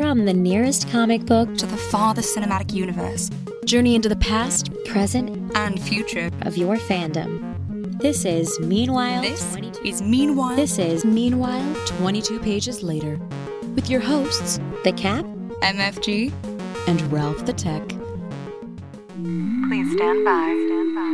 From the nearest comic book to the farthest cinematic universe, journey into the past, present, and future of your fandom. This is Meanwhile. This is Meanwhile. This is Meanwhile 22 pages later with your hosts, The Cap, MFG, and Ralph the Tech. Please stand by. Stand by.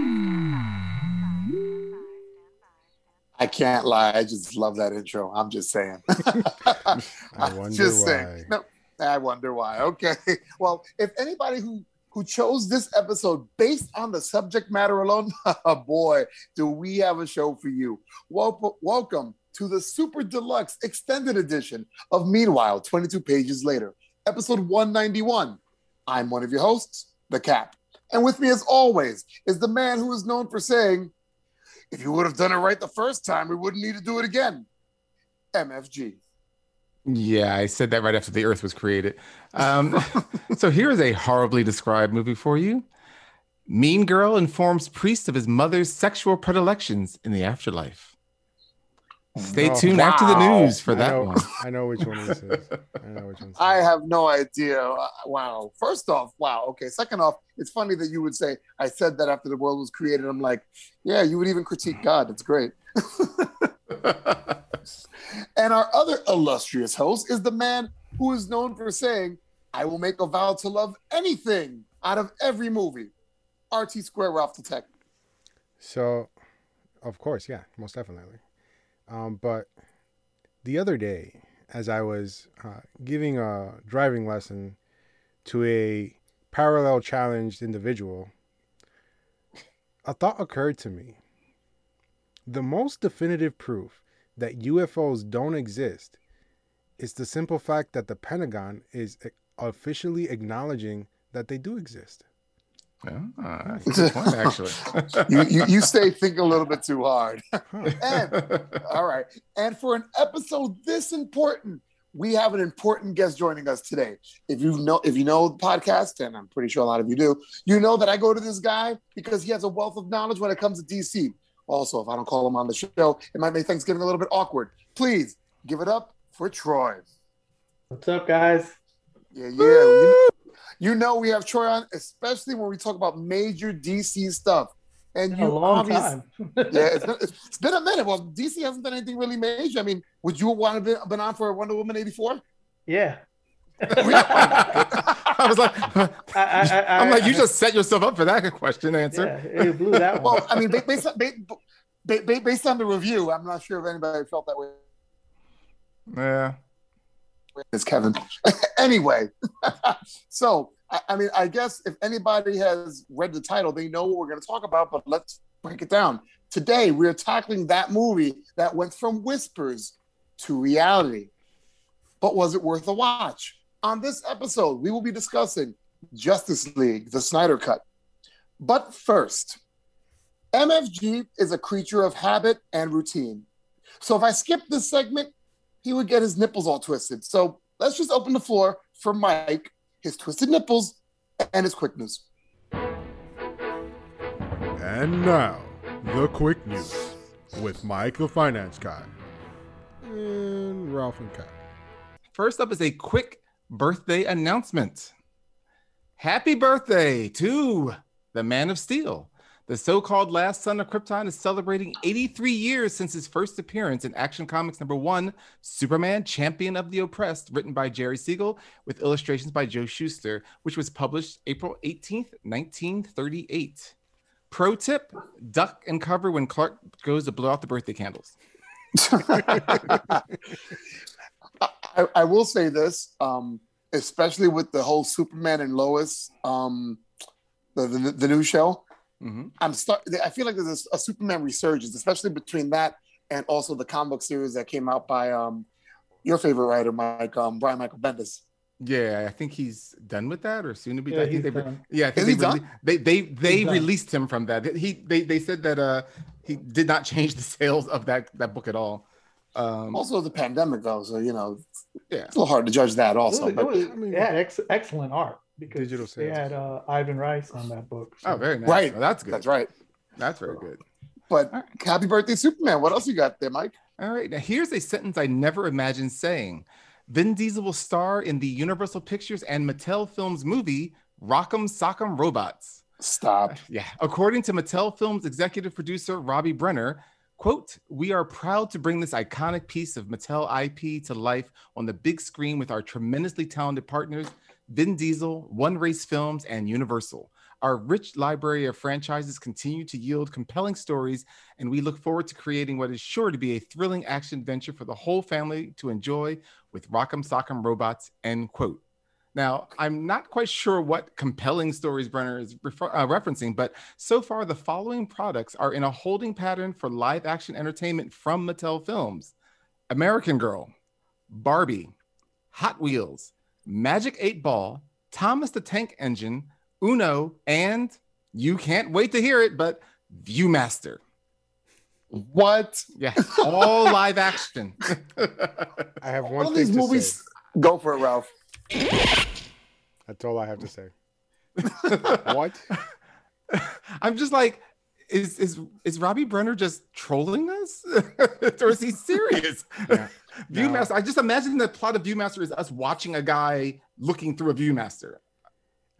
I can't lie. I just love that intro. I'm just saying. I wonder just why. saying. No, I wonder why. Okay. Well, if anybody who who chose this episode based on the subject matter alone, oh boy, do we have a show for you. Welcome, welcome to the super deluxe extended edition of Meanwhile, 22 pages later, episode 191. I'm one of your hosts, The Cap. And with me, as always, is the man who is known for saying, if you would have done it right the first time, we wouldn't need to do it again. MFG. Yeah, I said that right after the Earth was created. Um, so here's a horribly described movie for you. Mean Girl informs priest of his mother's sexual predilections in the afterlife. Stay Oh, tuned after the news for I that know, one. I know which one this is. I know which one. I have no idea. Uh, Wow. First off, wow. Okay. Second off, it's funny that you would say, I said that after the world was created. I'm like, yeah, you would even critique God. It's great. and our other illustrious host is the man who is known for saying, I will make a vow to love anything out of every movie. RT Square Ralph the Tech. So, of course, yeah, most definitely. Um, but the other day, as I was uh, giving a driving lesson to a parallel challenged individual, a thought occurred to me. The most definitive proof that UFOs don't exist it's the simple fact that the Pentagon is officially acknowledging that they do exist. Ah, that's a good point, actually. You, you, you stay thinking a little bit too hard. And All right. And for an episode this important, we have an important guest joining us today. If you know if you know the podcast, and I'm pretty sure a lot of you do, you know that I go to this guy because he has a wealth of knowledge when it comes to DC. Also, if I don't call him on the show, it might make Thanksgiving a little bit awkward. Please give it up for Troy. What's up, guys? Yeah, yeah. You, you know we have Troy on, especially when we talk about major DC stuff. And you a long time. yeah, it's been, it's been a minute. Well, DC hasn't done anything really major. I mean, would you want to be been on for Wonder Woman eighty four? yeah. I was like, I, I, I, I'm like, you just set yourself up for that question answer. Yeah, it blew that one. well, I mean, ba- based on, ba- ba- based on the review, I'm not sure if anybody felt that way. Yeah. It's Kevin. anyway, so I, I mean, I guess if anybody has read the title, they know what we're going to talk about. But let's break it down. Today, we're tackling that movie that went from whispers to reality. But was it worth a watch? On this episode, we will be discussing Justice League, the Snyder Cut. But first, MFG is a creature of habit and routine. So if I skip this segment, he would get his nipples all twisted. So let's just open the floor for Mike, his twisted nipples, and his quick news. And now, the quick news with Mike the Finance Guy and Ralph and Cat. First up is a quick birthday announcement. Happy birthday to the Man of Steel. The so called last son of Krypton is celebrating 83 years since his first appearance in Action Comics number one, Superman Champion of the Oppressed, written by Jerry Siegel with illustrations by Joe Shuster, which was published April 18th, 1938. Pro tip duck and cover when Clark goes to blow out the birthday candles. I, I will say this, um, especially with the whole Superman and Lois, um, the, the the new show. Mhm. I'm start. I feel like there's a, a Superman resurgence, especially between that and also the comic book series that came out by um, your favorite writer, Mike um, Brian Michael Bendis. Yeah, I think he's done with that or soon to be. Yeah, I think he's they, done. yeah, I think Is they, he rele- done? they they they He's done. released him from that. He they they said that uh he did not change the sales of that that book at all. Um, Also, the pandemic though, so you know yeah, it's a little hard to judge that. It Also, was- but it, was, I mean- it had ex- excellent art because Digital they sales. had uh, Ivan Reis on that book. so- oh, very nice. Right. Well, that's good. that's right. That's very good. But All right. happy birthday, Superman! What else you got there, Mike? All right, now here's a sentence I never imagined saying. Vin Diesel will star in the Universal Pictures and Mattel Films movie Rock'em Sock'em Robots. Stop. Yeah. According to Mattel Films executive producer Robbie Brenner, quote, we are proud to bring this iconic piece of Mattel IP to life on the big screen with our tremendously talented partners, Vin Diesel, One Race Films, and Universal. Our rich library of franchises continue to yield compelling stories, and we look forward to creating what is sure to be a thrilling action adventure for the whole family to enjoy with Rock'em Sock'em Robots, end quote. Now, I'm not quite sure what compelling stories Brenner is refer- uh, referencing, but so far the following products are in a holding pattern for live action entertainment from Mattel Films American Girl, Barbie, Hot Wheels, Magic 8 Ball, Thomas the Tank Engine, Uno, and you can't wait to hear it, but Viewmaster. What? Yeah, all live action. I have one All thing these to movies. say. Go for it, Ralph. That's all I have to say. what? I'm just like, is is is Robbie Brenner just trolling us, or is he serious? Yeah. Viewmaster. I just imagine the plot of Viewmaster is us watching a guy looking through a Viewmaster.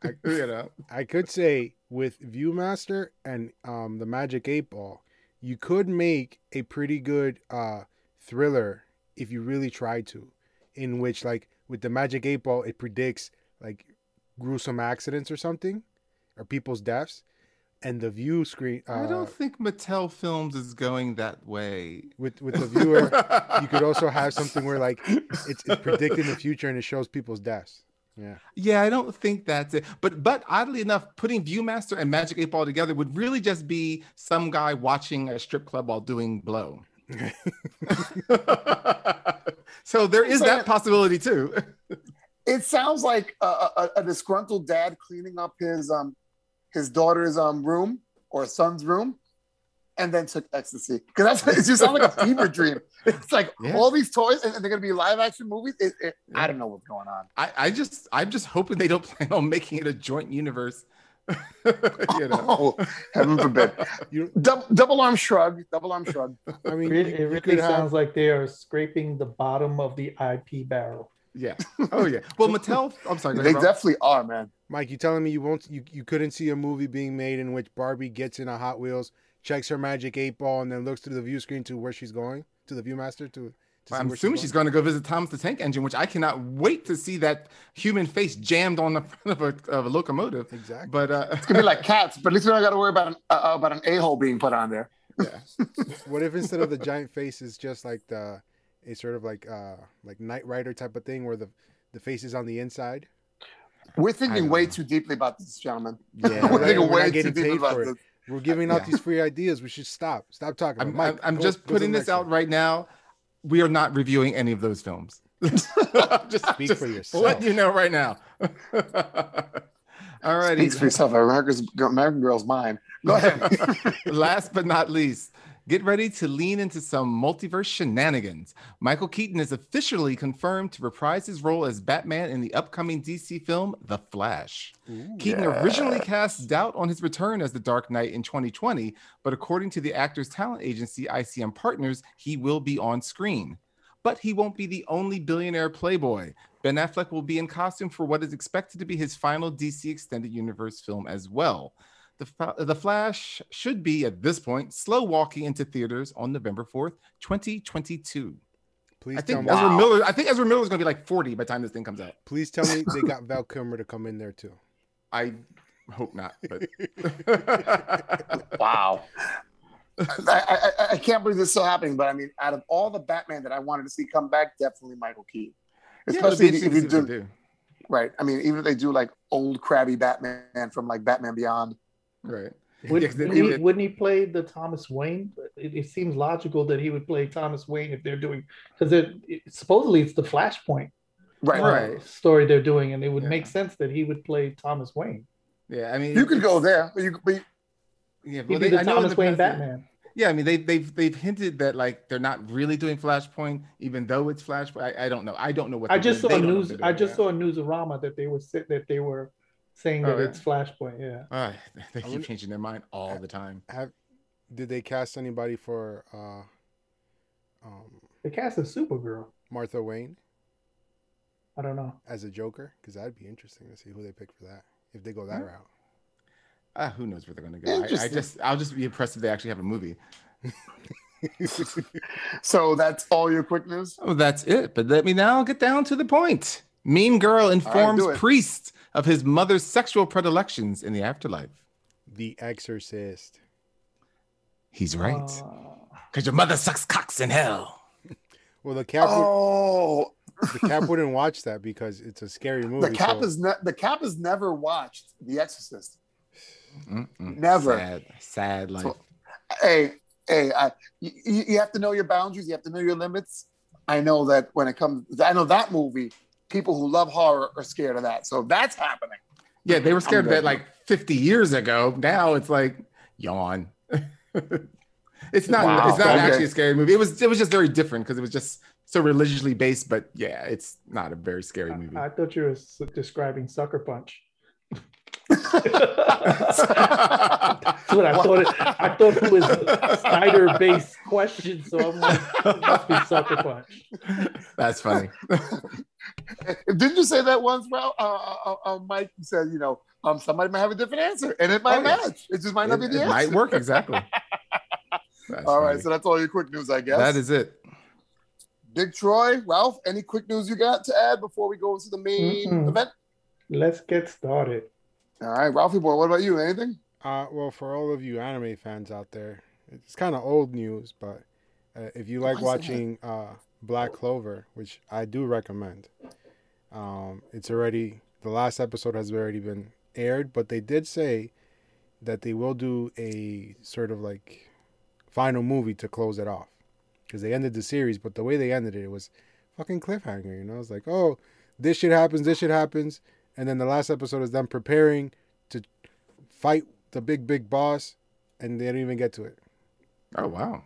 I, You know, I could say with Viewmaster and um, the Magic Eight Ball, you could make a pretty good uh, thriller if you really tried to. In which, like with the Magic Eight Ball, it predicts like gruesome accidents or something, or people's deaths, and the view screen. Uh, I don't think Mattel Films is going that way. with with the viewer, you could also have something where like it's, it's predicting the future and it shows people's deaths. Yeah. Yeah, I don't think that's it. But but oddly enough, putting Viewmaster and Magic Eight Ball together would really just be some guy watching a strip club while doing blow. so there is that possibility too. It sounds like a, a, a disgruntled dad cleaning up his um his daughter's um room or son's room, and then took ecstasy. Because that's it just sounds like a fever dream. It's like Yeah. all these toys, and, and they're gonna be live action movies. It, it, I don't know what's going on. I, I just I'm just hoping they don't plan on making it a joint universe. you know. Oh, heaven forbid. You, Double, double arm shrug. Double arm shrug. I mean, It, it really could have- sounds like they are scraping the bottom of the IP barrel. Yeah. Oh yeah. Well, Mattel. I'm sorry. They definitely are, man. Mike, you telling me you won't you, you couldn't see a movie being made in which Barbie gets in a Hot Wheels, checks her magic eight ball, and then looks through the view screen to where she's going to the viewmaster to. To see I'm assuming she's going to go visit Thomas the Tank Engine, which I cannot wait to see that human face jammed on the front of a, of a locomotive. exactly. But uh, It's gonna be like cats, but at least we don't got to worry about an uh, about an a hole being put on there. yeah. what if instead of the giant face is just like the a sort of like uh like Knight Rider type of thing where the the face is on the inside? We're thinking way know. too deeply about this, gentlemen. Yeah, we're right. thinking We're way too getting deeply paid about for it. this. We're giving out Yeah. these free ideas. We should stop. Stop talking. I'm, about it. I'm, Mike, I'm go- just go putting this out one. right now. We are not reviewing any of those films. just Speak just for yourself. Let you know right now. All righty. Speaks for yourself. America's American Girl's mine. Go ahead. Last but not least, get ready to lean into some multiverse shenanigans. Michael Keaton is officially confirmed to reprise his role as Batman in the upcoming DC film The Flash. Keaton originally cast doubt on his return as the Dark Knight in 2020, but according to the actor's talent agency ICM Partners, he will be on screen. But he won't be the only billionaire playboy. Ben Affleck will be in costume for what is expected to be his final DC Extended Universe film as well. The, the Flash should be, at this point, slow walking into theaters on November 4th, 2022. Please I tell think me. Ezra Miller. I think Ezra Miller is going to be like 40 by the time this thing comes out. Please tell me they got Val Kilmer to come in there too. I hope not. But wow. I, I, I can't believe this is still happening, but I mean, out of all the Batman that I wanted to see come back, definitely Michael Keaton. Yeah, it'll Especially be if, to you do, do. right. I mean, even if they do like old crabby Batman from like Batman Beyond. Right. Would, Yeah, 'cause they- wouldn't, they- he, wouldn't he play the Thomas Wayne? It, it seems logical that he would play Thomas Wayne if they're doing because it, it, supposedly it's the Flashpoint Right. uh, Right. story they're doing, and it would Yeah. make sense that he would play Thomas Wayne. Yeah, I mean, You could go there, but you could be Yeah, He'd well, they, the I know Thomas the Wayne past- Batman. Yeah, I mean, they, they've they've hinted that like they're not really doing Flashpoint, even though it's Flashpoint. I, I don't know. I don't know what. I just doing. saw They don't news. I just yeah. saw a newsarama that they were sit that they were saying Oh, that yeah. it's Flashpoint. Yeah. All right, they keep changing their mind all the time. Have did they cast anybody for uh, um, They cast a Supergirl. Martha Wayne? I don't know. as a Joker? Because that'd be interesting to see who they pick for that if they go that Hmm. route. Ah, who knows where they're gonna go? I, I just, I'll just be impressed if they actually have a movie. So that's all your quick news. Oh, that's it. But let me now get down to the point. Mean Girl informs do priest of his mother's sexual predilections in the afterlife. The Exorcist. He's right. Uh, Because your mother sucks cocks in hell. Well, the cap, would, Oh, the cap wouldn't watch that because it's a scary movie. the cap so- is ne- the cap has never watched The Exorcist. Mm-mm. Never. Sad, sad life. So- Hey, hey, I, you, you have to know your boundaries. You have to know your limits. I know that when it comes, I know that movie. People who love horror are scared of that. So that's happening. yeah, they were scared of good. that like 50 years ago. Now it's like yawn. it's not. Wow, It's not okay. actually a scary movie. It was. It was just very different because it was just so religiously based. But yeah, it's not a very scary movie. I thought you were describing Sucker Punch. That's what I thought. It, I thought it was a Snyder-based question, so I'm like, it must be Sucker Punch. That's funny. Didn't you say that once, Well, Uh, uh, uh, Mike said, you know, um, somebody might have a different answer, and it might Oh, yeah. match. It just might not be the it answer. might work exactly. That's All right, funny. so that's all your quick news, I guess. that is it. Big Troy, Ralph. Any quick news you got to add before we go into the main Mm-mm. event? Let's get started. All right, Ralphie boy. What about you? Anything? Uh, well, for all of you anime fans out there, it's kind of old news, but uh, if you like Why is that? watching uh, Black Clover, which I do recommend, um, it's already the last episode has already been aired, but they did say that they will do a sort of like final movie to close it off because they ended the series, but the way they ended it, it was fucking cliffhanger. You know, it's like, oh, this shit happens, this shit happens, and then the last episode is them preparing to fight the big big boss, and they don't even get to it. Oh wow.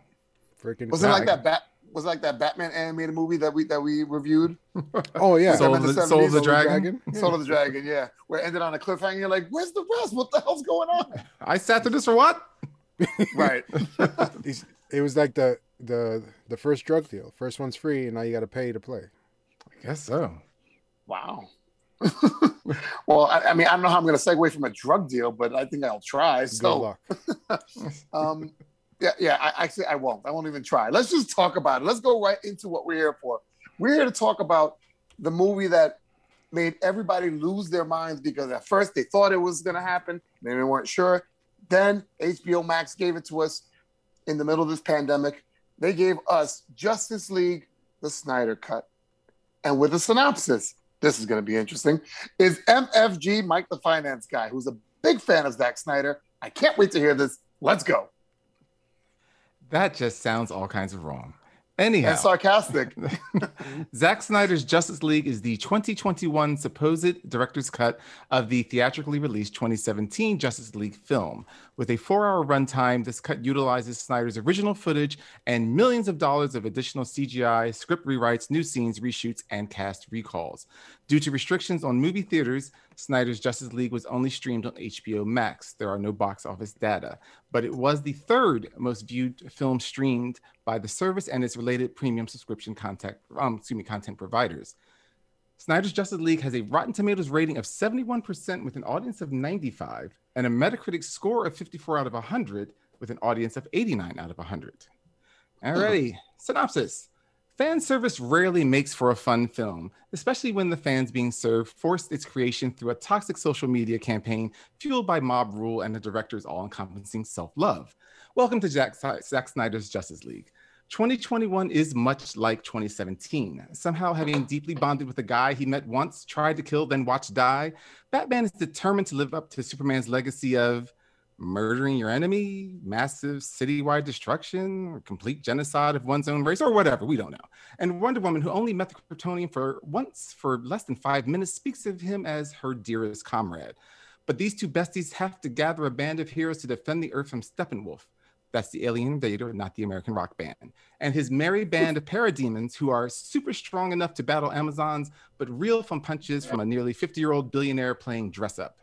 Freaking Was it like that? Bat was it like that Batman animated movie that we that we reviewed, Oh yeah, Soul Soul of the the, Soul of the 70s, Dragon. Soul of the Dragon? Yeah, where it ended on a cliffhanger. You're like, where's the rest? What the hell's going on? I sat through this for what? right. It was like the the the first drug deal. First one's free, and now you got to pay to play. I guess so. Wow. well, I, I mean, I don't know how I'm going to segue from a drug deal, but I think I'll try. Good So, luck. um, yeah, yeah. I actually I won't. I won't even try. Let's just talk about it. Let's go right into what we're here for. We're here to talk about the movie that made everybody lose their minds because at first they thought it was going to happen, then they weren't sure. Then HBO Max gave it to us in the middle of this pandemic. They gave us Justice League, the Snyder Cut, and with a synopsis. This is going to be interesting. Is MFG Mike the finance guy, who's a big fan of Zack Snyder? I can't wait to hear this. Let's go. That just sounds all kinds of wrong. Anyhow, And sarcastic. Zack Snyder's Justice League is the 2021 supposed director's cut of the theatrically released 2017 Justice League film. With a four hour runtime, this cut utilizes Snyder's original footage and millions of dollars of additional CGI, script rewrites, new scenes, reshoots, and cast recalls. Due to restrictions on movie theaters, Snyder's Justice League was only streamed on HBO Max. There are no box office data, but it was the third most viewed film streamed by the service and its related premium subscription content, um, excuse me, content providers. Snyder's Justice League has a Rotten Tomatoes rating of 71% with an audience of 95 and a Metacritic score of 54 out of 100 with an audience of 89 out of 100. Alrighty, synopsis. Fan service rarely makes for a fun film, especially when the fans being served forced its creation through a toxic social media campaign fueled by mob rule and the director's all encompassing self love. Welcome to Jack, Zack Snyder's Justice League. 2021 is much like 2017. Somehow, having deeply bonded with a guy he met once, tried to kill, then watched die, Batman is determined to live up to Superman's legacy of murdering your enemy, massive citywide destruction, or complete genocide of one's own race, or whatever. We don't know. And Wonder Woman, who only met the Kryptonian for once for less than five minutes, speaks of him as her dearest comrade. But these two besties have to gather a band of heroes to defend the Earth from Steppenwolf. That's the alien invader, not the American rock band. And his merry band of parademons who are super strong enough to battle Amazons, but reel from punches from a nearly 50 year old billionaire playing dress up.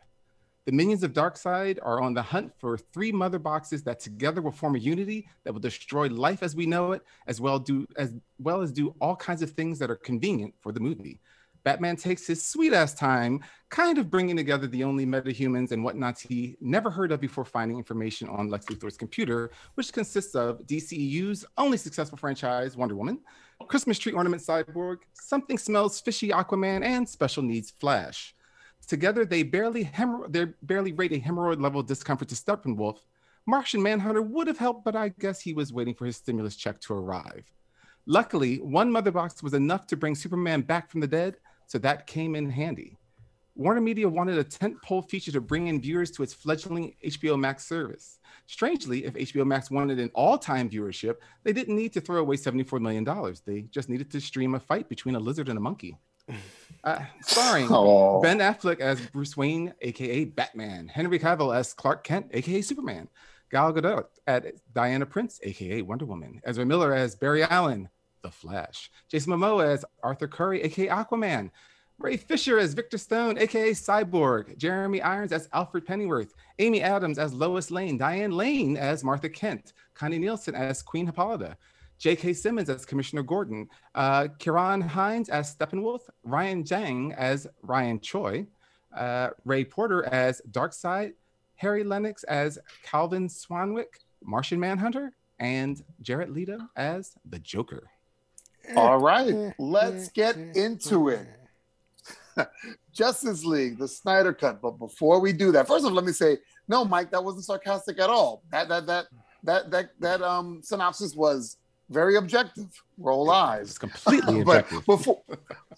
The minions of Darkseid are on the hunt for three mother boxes that together will form a unity that will destroy life as we know it, as well do as well as do all kinds of things that are convenient for the movie. Batman takes his sweet ass time, kind of bringing together the only metahumans and whatnots he never heard of before finding information on Lex Luthor's computer, which consists of DCEU's only successful franchise, Wonder Woman, Christmas tree ornament cyborg, something smells fishy Aquaman, and special needs Flash. Together, they barely they barely rate a hemorrhoid level discomfort to Steppenwolf. Martian Manhunter would have helped, but I guess he was waiting for his stimulus check to arrive. Luckily, one mother box was enough to bring Superman back from the dead, so that came in handy. Warner Media wanted a tentpole feature to bring in viewers to its fledgling HBO Max service. Strangely, if HBO Max wanted an all-time viewership, they didn't need to throw away $74 million. They just needed to stream a fight between a lizard and a monkey. Uh, starring Oh. Ben Affleck as Bruce Wayne, aka Batman, Henry Cavill as Clark Kent, aka Superman, Gal Gadot as Diana Prince, aka Wonder Woman, Ezra Miller as Barry Allen, The Flash, Jason Momoa as Arthur Curry, aka Aquaman, Ray Fisher as Victor Stone, aka Cyborg, Jeremy Irons as Alfred Pennyworth, Amy Adams as Lois Lane, Diane Lane as Martha Kent, Connie Nielsen as Queen Hippolyta, J.K. Simmons as Commissioner Gordon, uh, Ciarán Hinds as Steppenwolf, Ryan Jang as Ryan Choi, uh, Ray Porter as Darkseid, Harry Lennix as Calvin Swanwick, Martian Manhunter, and Jared Leto as the Joker. All right, let's get into it. Justice League, the Snyder Cut. But before we do that, first of all, let me say, no, Mike, that wasn't sarcastic at all. That that that that that that um synopsis was very objective. Roll eyes. It's completely but objective. before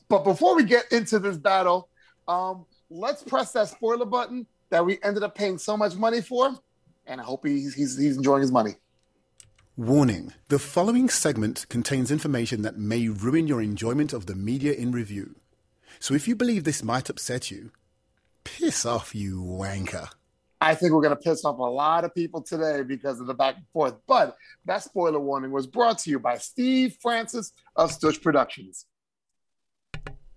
but before we get into this battle, um, let's press that spoiler button that we ended up paying so much money for, and I hope he's he's, he's enjoying his money. Warning the following segment contains information that may ruin your enjoyment of the media in review. So if you believe this might upset you, piss off, you wanker. I think we're going to piss off a lot of people today because of the back and forth. But that spoiler warning was brought to you by Steve Francis of Stush Productions.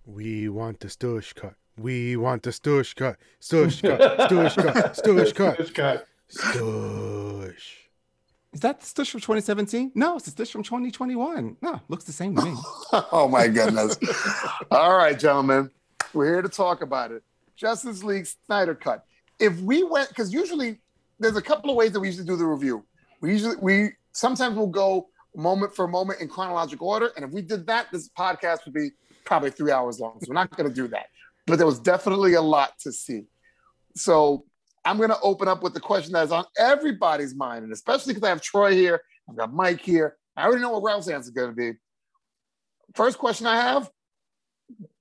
We want the stush cut. We want the stush cut. Stush cut. Stush cut. Stush cut. Stush cut. Stush. Is that the Stush from 2017? No, it's the stitch from 2021. No, looks the same to me. oh my goodness. All right, gentlemen, we're here to talk about it. Justice League Snyder Cut. If we went, because usually there's a couple of ways that we usually do the review. We usually we sometimes we'll go moment for moment in chronological order, and if we did that, this podcast would be probably three hours long. So we're not going to do that. But there was definitely a lot to see. So I'm going to open up with the question that is on everybody's mind, and especially because I have Troy here, I've got Mike here. I already know what Ralph's answer is going to be. First question I have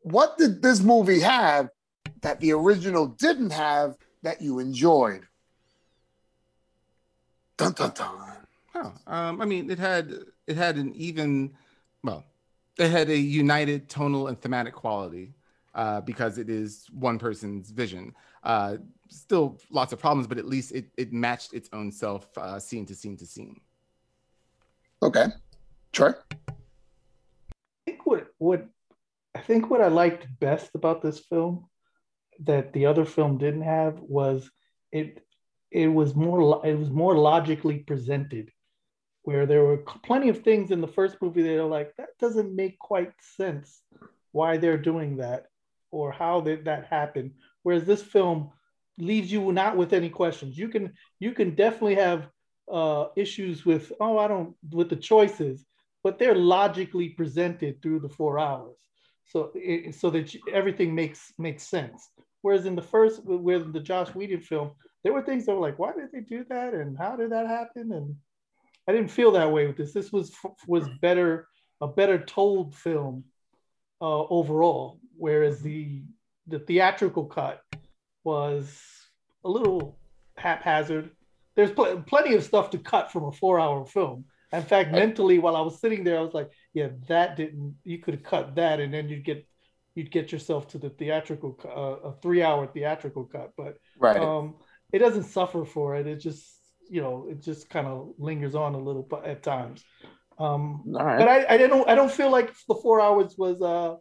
What did this movie have that the original didn't have that you enjoyed? Dun dun dun. Oh, um, I mean, it had it had an even, well, it had a united tonal and thematic quality uh, because it is one person's vision. Uh, still lots of problems, but at least it it matched its own self, uh, scene to scene to scene. Okay. Troy? I think what what I think what I liked best about this film that the other film didn't have was it it was more lo- it was more logically presented where there were plenty of things in the first movie that are like that doesn't make quite sense why they're doing that or how did that happen whereas this film leaves you not with any questions. You can you can definitely have uh issues with oh i don't with the choices but they're logically presented through the four hours. So it, so that you, everything makes makes sense. Whereas in the first with the josh Whedon film there were things that were like why did they do that? And how did that happen? And i didn't feel that way with this. This was was better a better told film uh, overall. Whereas the the theatrical cut was a little haphazard there's pl- plenty of stuff to cut from a four hour film in fact, mentally, while I was sitting there, I was like, "Yeah, that didn't. You could have cut that, and then you'd get, you'd get yourself to the theatrical, uh, a three-hour theatrical cut." But Right. um, it doesn't suffer for it. It just, you know, it just kind of lingers on a little at times. Um, right. but I, I don't, I don't feel like the four hours was, uh,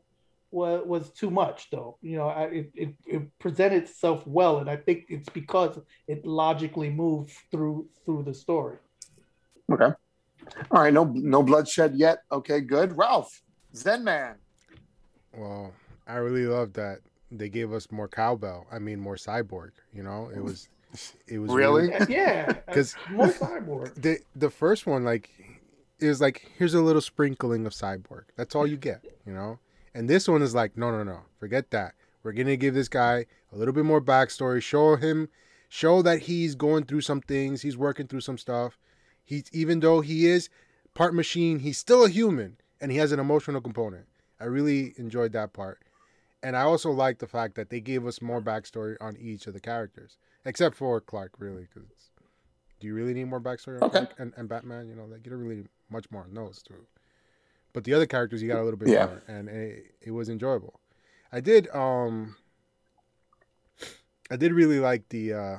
was, was too much though. You know, I, it, it, it presented itself well, and I think it's because it logically moved through through the story. Okay. All right. No no bloodshed yet. Okay, good. Ralph, Zen Man. Well, I really love that they gave us more cowbell. I mean, more cyborg. You know, it was, it was Really? Yeah, 'Cause- more cyborg. the the first one like it was like here's a little sprinkling of cyborg. That's all you get, you know. And this one is like no no no, forget that. We're gonna give this guy a little bit more backstory. Show him, show that he's going through some things. He's working through some stuff. He's even though he is part machine, he's still a human, and he has an emotional component. I really enjoyed that part. And I also like the fact that they gave us more backstory on each of the characters, except for Clark, really, because do you really need more backstory on Okay. Clark and, and Batman? You know, like you don't really need much more on those two. But the other characters, you got a little bit Yeah. more, and it, it was enjoyable. I did, um, I did really like the uh,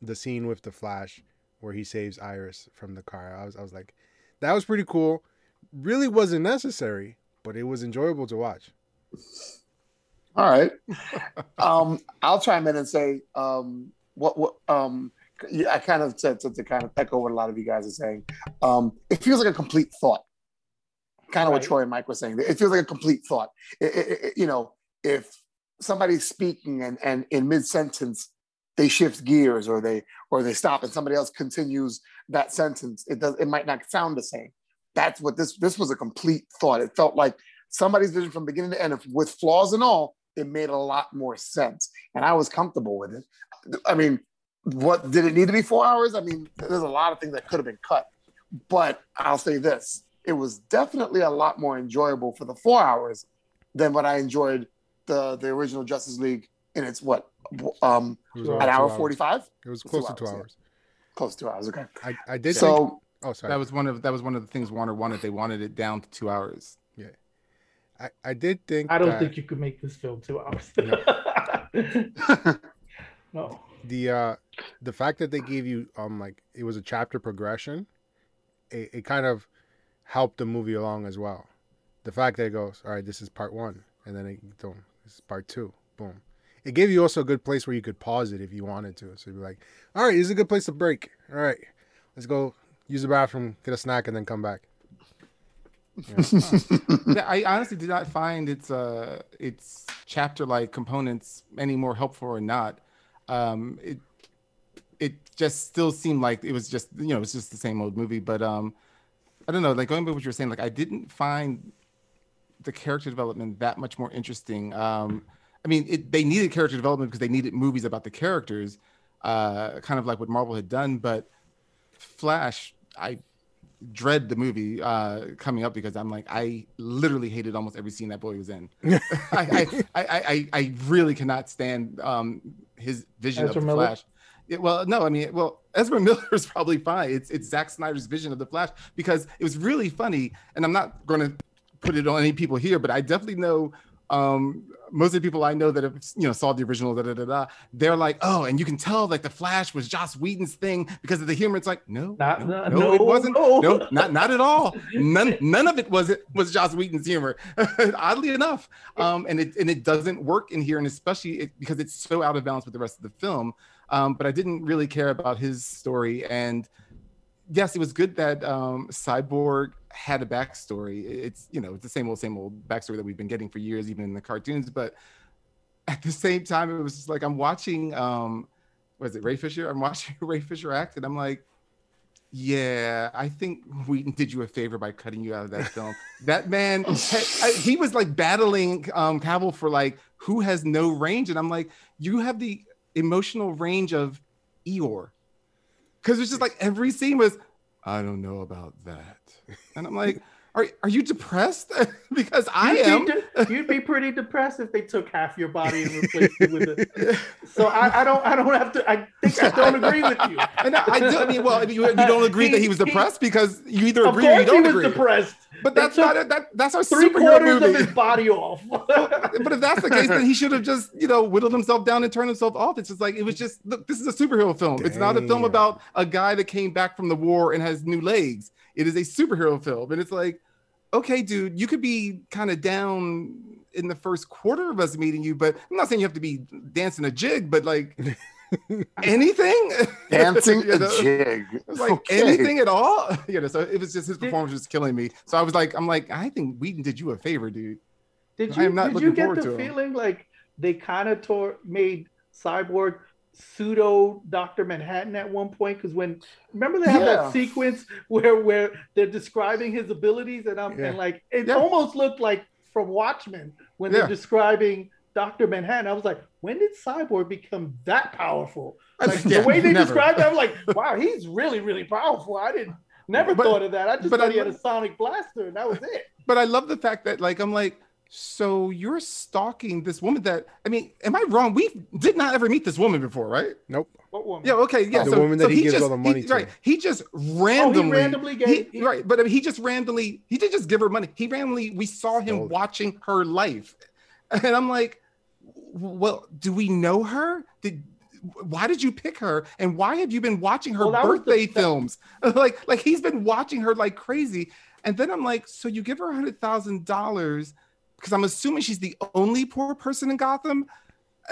the scene with the Flash where he saves Iris from the car. I was, I was like, that was pretty cool. Really wasn't necessary, but it was enjoyable to watch. All right. um, I'll chime in and say um, what what um, I kind of said to, to kind of echo what a lot of you guys are saying. Um, it feels like a complete thought. Kind of what Troy and Mike were saying. It feels like a complete thought. It- it- it- you know, if somebody's speaking and and in mid sentence they shift gears or they or they stop and somebody else continues that sentence, it does it might not sound the same. That's what this this was a complete thought. It felt like somebody's vision from beginning to end, with flaws and all, it made a lot more sense. And I was comfortable with it. I mean, what did it need to be four hours? I mean, there's a lot of things that could have been cut. But I'll say this it was definitely a lot more enjoyable for the four hours than what I enjoyed the the original Justice League in its what um It An about an two hour 45 It was close to two hours, hours. close to two hours okay I, I did think. so Oh, sorry. That was one of that was one of the things Warner wanted. They wanted it down to two hours. Yeah. I, I did think. I don't that think you could make this film two hours. no. the uh the fact that they gave you um like it was a chapter progression, it, it kind of helped the movie along as well. The fact that it goes, all right, this is part one, and then it boom, this is part two, boom. It gave you also a good place where you could pause it if you wanted to. So you'd be like, all right, this is a good place to break. All right, let's go use the bathroom, get a snack, and then come back. Yeah, I honestly did not find its uh its chapter like components any more helpful or not. Um, it it just still seemed like it was just you know it's just the same old movie. But um, I don't know. Like going back to what you were saying, like I didn't find the character development that much more interesting. Um, I mean, it, they needed character development because they needed movies about the characters, uh, kind of like what Marvel had done. But Flash, I dread the movie uh, coming up because I'm like, I literally hated almost every scene that boy was in. I, I, I, I, I really cannot stand um, his vision Ezra of? Flash. It, well, no, I mean, well, Ezra Miller is probably fine. It's it's Zack Snyder's vision of the Flash because it was really funny, and I'm not going to put it on any people here, but I definitely know um, most of the people I know that have you know saw the original. Da, da, da, da, they're like, oh, and you can tell like the Flash was Joss Whedon's thing because of the humor. It's like, no, Not- no, no, no, it wasn't. no. No, not not at all. None none of it was it was Joss Whedon's humor. Oddly enough, um, and it and it doesn't work in here, and especially it, because it's so out of balance with the rest of the film. Um, but I didn't really care about his story, and yes, it was good that um, Cyborg had a backstory. It's you know it's the same old same old backstory that we've been getting for years, even in the cartoons. But at the same time, it was just like I'm watching. Um, was it Ray Fisher? I'm watching Ray Fisher act, and I'm like, yeah, I think Whedon did you a favor by cutting you out of that film. that man, he was like battling um, Cavill for like who has no range, and I'm like, you have the emotional range of Eeyore, because it's just like every scene was, I don't know about that, and I'm like, are are you depressed? because I You'd am. Be de- you'd be pretty depressed if they took half your body and replaced it with it. So I, I don't. I don't have to. I think I don't agree with you. And I, I do. I mean, well, I mean, you, you don't agree that he was He- depressed because you either agree or you course, he don't was agree. depressed. But that's not a, that. That's our Three superhero quarters movie. of his body off. but if that's the case, then he should have just, you know, whittled himself down and turned himself off. It's just like it was just look, this is a superhero film. It's not a film about a guy that came back from the war and has new legs. It is a superhero film. And it's like, okay, dude, you could be kind of down in the first quarter of us meeting you, but I'm not saying you have to be dancing a jig, but like anything? dancing You a jig like Okay. anything at all. You know, so it was just his performance was killing me. So I was like, I'm like, I think Whedon did you a favor, dude. Did you not did you get the to 'em. feeling like they kind of tore made Cyborg pseudo Doctor Manhattan at one point? Because when remember they have Yeah. that sequence where where they're describing his abilities, and I'm Yeah. and like it Yeah. almost looked like from Watchmen when Yeah. they're describing Doctor Manhattan. I was like, when did Cyborg become that powerful? Like Yeah, the way they never. described it, I'm like, wow, he's really really powerful. I didn't never But- thought of that. I just thought I he had a sonic blaster, and that was it. But I love the fact that like I'm like, so you're stalking this woman that I mean, am I wrong? We did not ever meet this woman before, right? Nope. What woman? Yeah, okay, yeah. The so, woman that so he gives just, all the money he, to. Right. He just randomly, oh, randomly gave- he- he- right, but I mean, he just randomly, he didn't just give her money. He randomly, we saw him Stole watching her life, and I'm like, well, do we know her? Did why did you pick her, and why have you been watching her Well, the- birthday that- films? like, like he's been watching her like crazy, and then I'm like, so you give her a hundred thousand dollars because I'm assuming she's the only poor person in Gotham.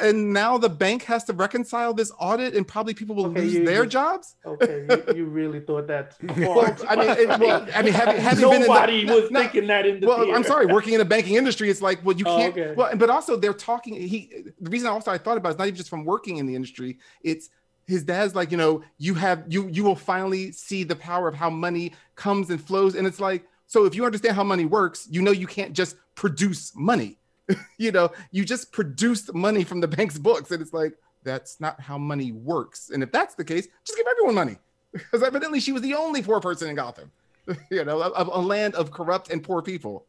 And now the bank has to reconcile this audit, and probably people will Okay, lose you their just- jobs. Okay, you, you really thought that. Well, I mean, it, well, I mean, have, you- have you been in the- Nobody was no, thinking that in the well, I'm sorry. Working in the banking industry, it's like, well, you Oh, can't. okay. Well, but also they're talking. He. The reason I also I thought about it is not even just from working in the industry. It's his dad's like, you know, you have you you will finally see the power of how money comes and flows, and it's like, so if you understand how money works, you know you can't just produce money. you know, you just produced money from the bank's books, and it's like that's not how money works. And if that's the case, just give everyone money, because evidently she was the only poor person in Gotham. you know, a, a land of corrupt and poor people.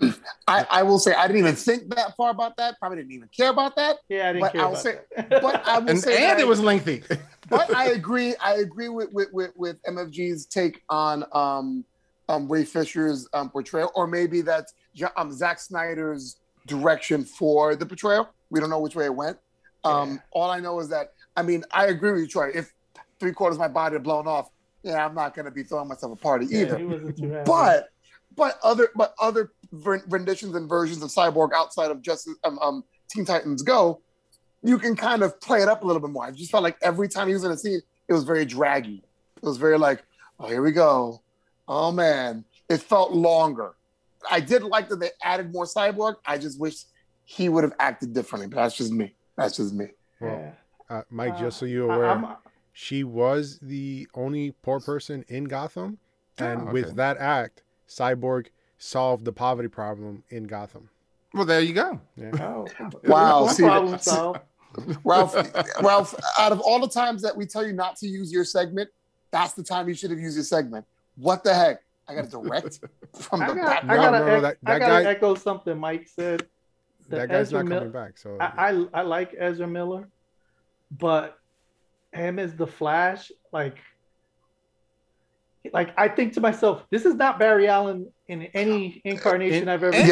I, I will say I didn't even think that far about that. Probably didn't even care about that. yeah, I didn't But care I'll about say- that. But I will and, say and that- it was lengthy. but I agree. I agree with with, with, with MFG's take on um, um, Ray Fisher's um, portrayal, or maybe that's Jo- um, Zack Snyder's direction for the portrayal. We don't know which way it went. Um, Yeah. All I know is that I mean I agree with you, Troy. If three quarters of my body are blown off, yeah, I'm not going to be throwing myself a party Yeah, either. he wasn't too happy. but but other but other renditions and versions of Cyborg outside of just um, um, Teen Titans Go, you can kind of play it up a little bit more. I just felt like every time he was in a scene, it was very draggy. It was very like, oh, here we go. Oh man, it felt longer. I did like that they added more Cyborg. I just wish he would have acted differently. But that's just me. That's just me. Well, Yeah. uh, Mike, just so Uh, you're aware, I'm- she was the only poor person in Gotham, and Oh, okay. with that act, Cyborg solved the poverty problem in Gotham. well, there you go. Yeah. oh, Wow, see, problem that- solved. Ralph, Ralph, out of all the times that we tell you not to use your segment, that's the time you should have used your segment. What the heck? I got a direct from I the got, back. I No, gotta, no, no, ec- that- I gotta guy- echo something Mike said. The that guy's Ezra not Mil- coming back. So I, I I like Ezra Miller, but him as the Flash, like, like I think to myself, this is not Barry Allen in any incarnation In I've ever any-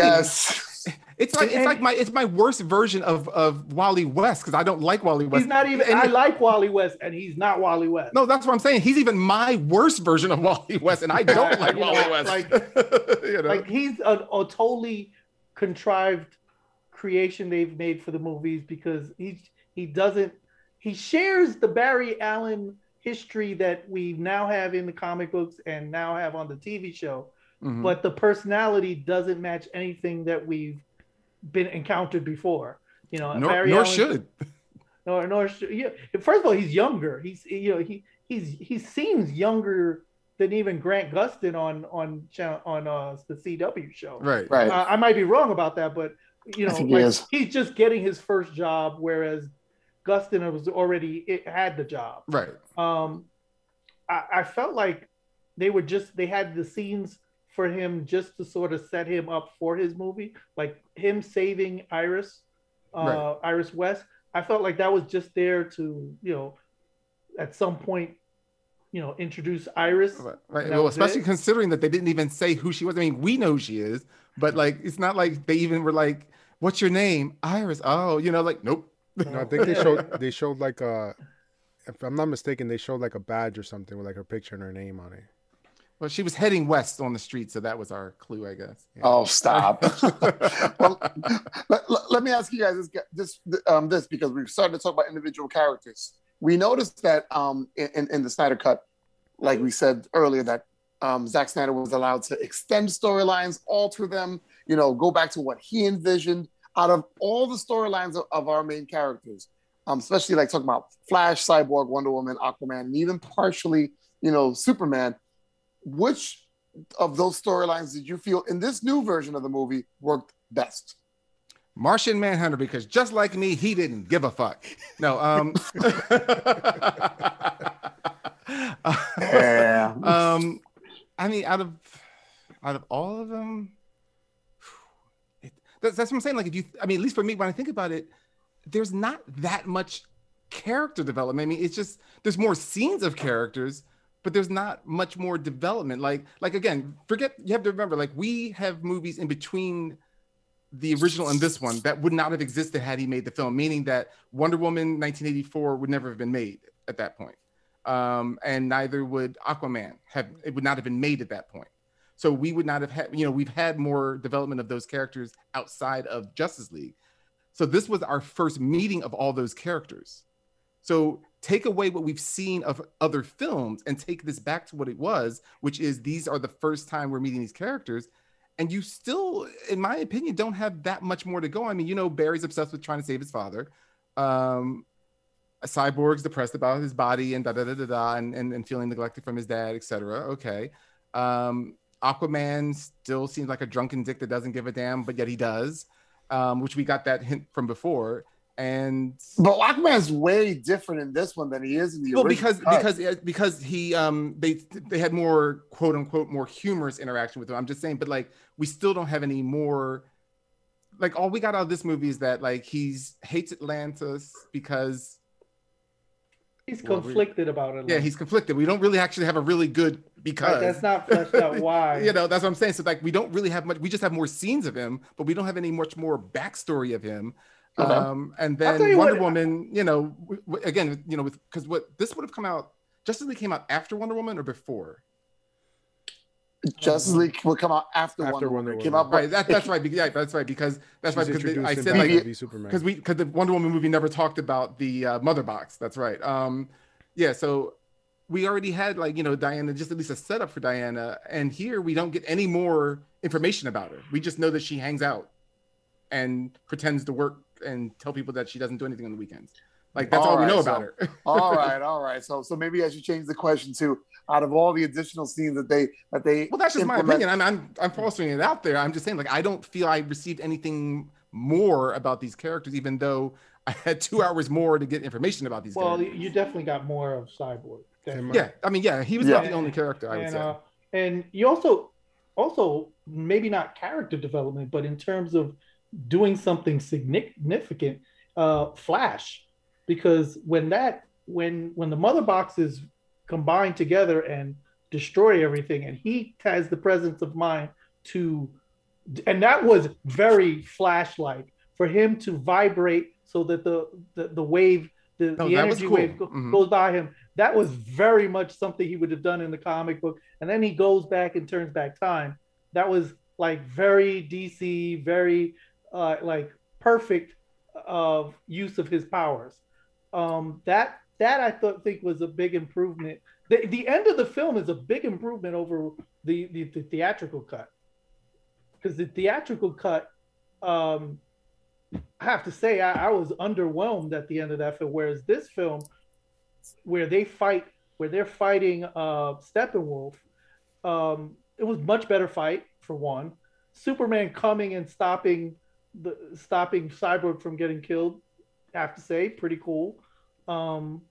seen. It's like it's like my it's my worst version of of Wally West because I don't like Wally West. He's not even. And- I like Wally West, and he's not Wally West. no, that's what I'm saying. He's even my worst version of Wally West, and I don't like You know, Wally West. like- you know, like he's a, a totally contrived creation they've made for the movies because he he doesn't he shares the Barry Allen history that we now have in the comic books and now have on the TV show, Mhm. but the personality doesn't match anything that we've been encountered before. You know, nor, Barry nor Allen- should. nor nor should, yeah. First of all, he's younger. He's you know he he's he seems younger than even Grant Gustin on on on uh, the CW show. Right. Right. Uh, I might be wrong about that, but you know, think he is. he's just getting his first job, whereas Gustin was already it had the job. Right. Um, I, I felt like they were just they had the scenes for him just to sort of set him up for his movie, like him saving Iris, uh, Right. Iris West. I felt like that was just there to you know, at some point, you know, introduce Iris. Right. right. Well, especially it? considering that they didn't even say who she was. I mean, we know who she is, but like, it's not like they even were like, "What's your name?" Iris. Oh, you know, like, nope. no, I think they showed they showed like a, if I'm not mistaken, they showed like a badge or something with like her picture and her name on it. Well, she was heading west on the street, so that was our clue, I guess. Oh, stop. well, let, let- let me ask you guys this, this, um, this because we've started to talk about individual characters. We noticed that um, in, in the Snyder Cut, like we said earlier, that Um, Zack Snyder was allowed to extend storylines, alter them, you know, go back to what he envisioned. Out of all the storylines of, of our main characters, um, especially like talking about Flash, Cyborg, Wonder Woman, Aquaman, and even partially, you know, Superman, which of those storylines did you feel in this new version of the movie worked best? Martian Manhunter, because just like me, he didn't give a fuck. No, um, Yeah. um, I mean, out of out of all of them, it, that's, that's what I'm saying. Like, if you, I mean, at least for me, when I think about it, there's not that much character development. I mean, it's just there's more scenes of characters, but there's not much more development. Like, like again, forget you have to remember, like we have movies in between the original and this one that would not have existed had he made the film, meaning that Wonder Woman 1984 would never have been made at that point. Um, and neither would Aquaman have, it would not have been made at that point. So we would not have had, you know, we've had more development of those characters outside of Justice League. So this was our first meeting of all those characters. So take away what we've seen of other films and take this back to what it was, which is these are the first time we're meeting these characters and you still, in my opinion, don't have that much more to go. I mean, you know, Barry's obsessed with trying to save his father. Um, Cyborg's depressed about his body and da da da da da, and, and, and feeling neglected from his dad, etc. Okay. Um, Aquaman still seems like a drunken dick that doesn't give a damn, but yet he does, um, which we got that hint from before. And But Aquaman's way different in this one than he is in the well, original. because cut. because because he um they they had more quote unquote more humorous interaction with him. I'm just saying, but like we still don't have any more. Like all we got out of this movie is that like he's hates Atlantis because He's Well, we- conflicted about it. yeah he's conflicted. We don't really actually have a really good because right, that's not fleshed out why. you know that's what I'm saying. So like we don't really have much. We just have more scenes of him, but we don't have any much more backstory of him. Okay. Um, and then Wonder what- Woman, you know, w- w- again, you know, with because what this would have come out, Justice League came out after Wonder Woman or before? Justice League will come out after, After Wonder, Wonder Woman. It came out, Right. That, that's right. Yeah, that's right. Because that's right. Because the- I said like Batman v Superman. because we because the Wonder Woman movie never talked about the uh, mother box. That's right. Um, yeah. So we already had like you know Diana, just at least a setup for Diana, and here we don't get any more information about her. We just know that she hangs out and pretends to work and tell people that she doesn't do anything on the weekends. Like that's all, All we know right, about her. all right, all right. So, so maybe I should change the question to out of all the additional scenes that they that they Well, that's just my opinion. I'm, I'm I'm fostering it out there. I'm just saying, like, I don't feel I received anything more about these characters, even though I had two hours more to get information about these. Well, characters. you definitely got more of Cyborg. definitely. yeah, I mean, yeah, he was Yeah. about the only character I would and say. uh, and you also also maybe not character development, but in terms of doing something significant, uh, Flash, because when that when when the mother boxes combine together and destroy everything, and he has the presence of mind to, and that was very Flash-like for him to vibrate so that the the, the wave the, No, the energy cool. wave Mhm. goes by him. That was very much something he would have done in the comic book. And then he goes back and turns back time. That was like very DC, very uh, like perfect of use of his powers. Um, that that I thought think was a big improvement. The, the end of the film is a big improvement over the the, the theatrical cut because the theatrical cut um, I have to say, I, I was underwhelmed at the end of that film. Whereas this film, where they fight, where they're fighting uh, Steppenwolf, um, it was much better fight for one. Superman coming and stopping the stopping Cyborg from getting killed, I have to say, pretty cool. Um,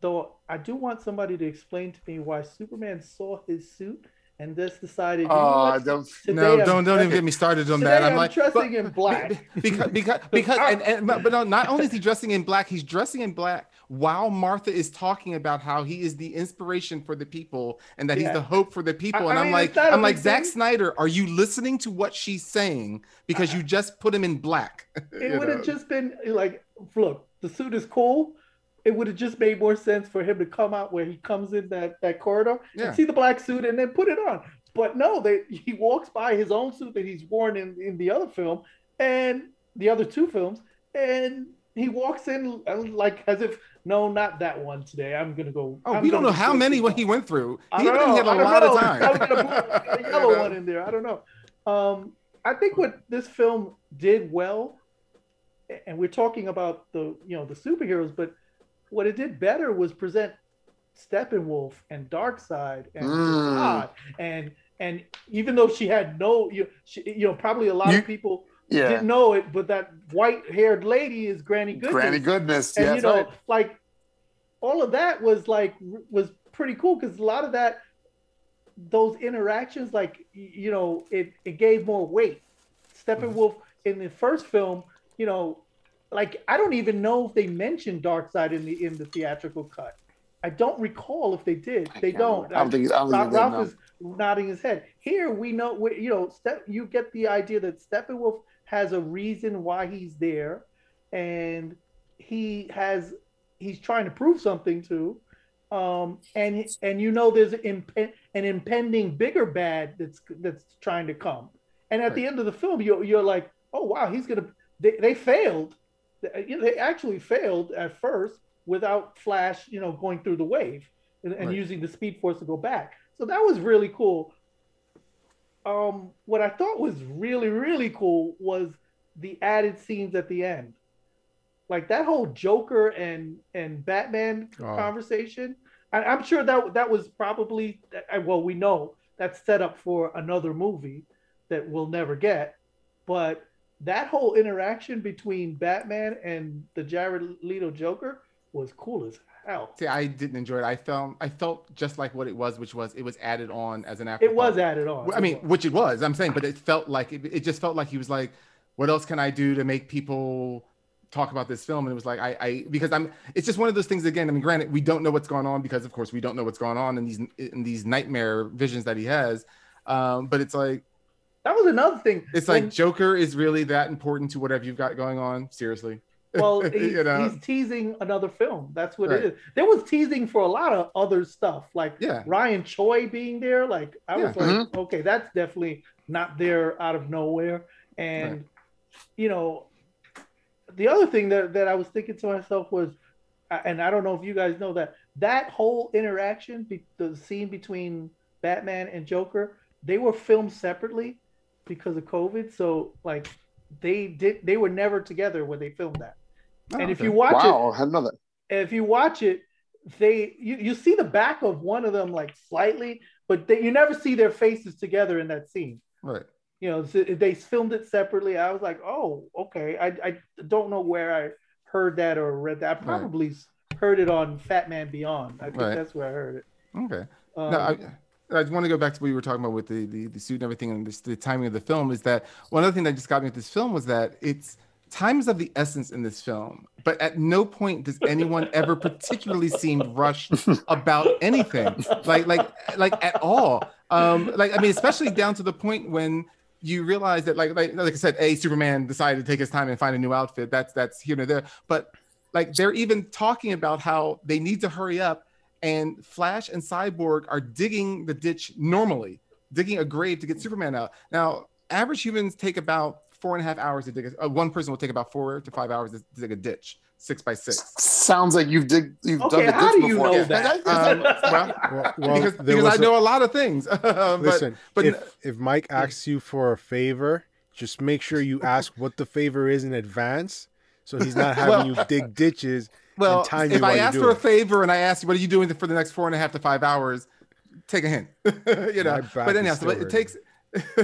though I do want somebody to explain to me why Superman saw his suit and this decided. You know Oh, don't. No, I'm don't don't even get me started on that. I'm, I'm like, dressing but- in black. because because because and, and but no, not only is he dressing in black, he's dressing in black while Martha is talking about how he is the inspiration for the people and that Yeah. he's the hope for the people. I- and I I'm mean, like, it's not a I'm like Zack. Snyder, are you listening to what she's saying? Because uh, you just put him in black. it would have just been like, look, the suit is cool. It would have just made more sense for him to come out where he comes in that that corridor Yeah. and see the black suit and then put it on. But no, they he walks by his own suit that he's worn in in the other film and the other two films, and he walks in uh, like as if no, not that one today. I'm gonna go. Oh, I'm we don't know how many what he went through. I He don't evidently had know. a lot know. of time. Probably got a blue- a yellow one in there. I don't know. Um, I think what this film did well, and we're talking about the you know the superheroes, but what it did better was present Steppenwolf and Darkseid and Mm. God and and even though she had no you she, you know probably a lot You- of people Yeah. didn't know it, but that white haired lady is Granny Goodness Granny goodness. and yeah, you know right. like all of that was like was pretty cool because a lot of that those interactions like you know it it gave more weight steppenwolf in the first film you know like i don't even know if they mentioned Darkseid in the in the theatrical cut i don't recall if they did they don't. I don't think. I don't Ralph, think Ralph is nodding his head. Here we know, you know, Step, you get the idea that Steppenwolf has a reason why he's there, and he has he's trying to prove something to, um, and and you know there's an, imp- an impending bigger bad that's that's trying to come, and at the end of the film you're you're like, oh wow, he's gonna they, they failed, you know, they actually failed at first without Flash, you know, going through the wave and, and Right. using the Speed Force to go back. So that was really cool. Um, what I thought was really, really cool was the added scenes at the end. Like that whole Joker and and Batman Oh. conversation. I, I'm sure that that was probably uh, well, we know that's set up for another movie that we'll never get. But that whole interaction between Batman and the Jared Leto Joker was cool as hell. See, I didn't enjoy it. I felt I felt just like what it was, which was it was added on as an after It was added on. I mean, which it was. I'm saying, but it felt like it, it just felt like he was like, "What else can I do to make people talk about this film?" And it was like, I, I because I'm. It's just one of those things. Again, I mean, granted, we don't know what's going on because, of course, we don't know what's going on in these in these nightmare visions that he has. Um, but it's like that was another thing. it's When- like Joker is really that important to whatever you've got going on. Seriously, well, he- you know? he's teasing another film. That's what Right. it is. There was teasing for a lot of other stuff, like Yeah. Ryan Choi being there. Like I was Yeah. like, mm-hmm. okay, that's definitely not there out of nowhere. And Right. you know, the other thing that that I was thinking to myself was, and I don't know if you guys know that that whole interaction, the scene between Batman and Joker, they were filmed separately because of COVID. So like they did, they were never together when they filmed that. Oh, and if you watch Wow, I had another. it, if you watch it, they you, you see the back of one of them like slightly, but they, you never see their faces together in that scene. right. You know, so they filmed it separately. I was like, oh, okay. I, I don't know where I heard that or read that. I Right. probably heard it on Fatman Beyond. I think Right. that's where I heard it. Okay. Um, no, I, I want to go back to what you were talking about with the, the, the suit and everything and this, the timing of the film is that one other thing that just got me with this film was that it's time is of the essence in this film, but at no point does anyone ever particularly seem rushed about anything, like like like at all. Um, like I mean, especially down to the point when you realize that like like like I said, a Superman decided to take his time and find a new outfit. That's that's here and there, but like they're even talking about how they need to hurry up and Flash and Cyborg are digging the ditch normally, digging a grave to get Superman out. Now, average humans take about four and a half hours to dig. A, uh, one person will take about four to five hours to dig a ditch, six by six. Sounds like you've dig, you've Okay, done the how ditch do you before. know Yeah. that? Um, well, Well, well, because, there because was I a- know a lot of things. but, Listen, but if if Mike asks you for a favor, just make sure you ask what the favor is in advance, so he's not having you dig ditches. Well, if I you ask for a favor and I ask you, what are you doing for the next four and a half to five hours? Take a hint, you know. But anyhow, but it takes,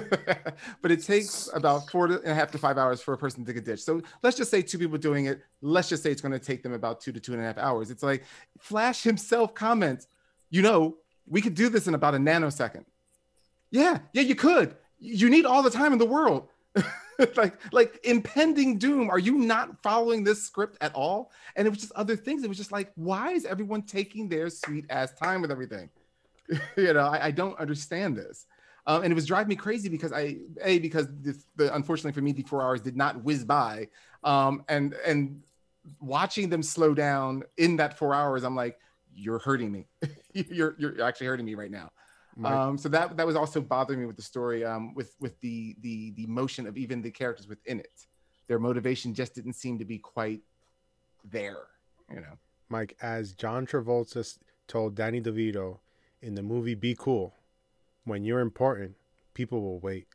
but it takes about four and a half to five hours for a person to dig a ditch. So let's just say two people doing it. Let's just say it's going to take them about two to two and a half hours. It's like Flash himself comments, you know, we could do this in about a nanosecond. Yeah, yeah, you could. You need all the time in the world. like like impending doom. Are you not following this script at all? And it was just other things. It was just like why is everyone taking their sweet ass time with everything? You know I, I don't understand this. Um, and it was driving me crazy because i a because this, the unfortunately for me the four hours did not whiz by. Um, and and watching them slow down in that four hours i'm like you're hurting me. You're you're actually hurting me right now Mike, um, so that that was also bothering me with the story, um, with with the the the motion of even the characters within it. Their motivation just didn't seem to be quite there. You know. Mike, as John Travolta told Danny DeVito in the movie Be Cool, when you're important, people will wait.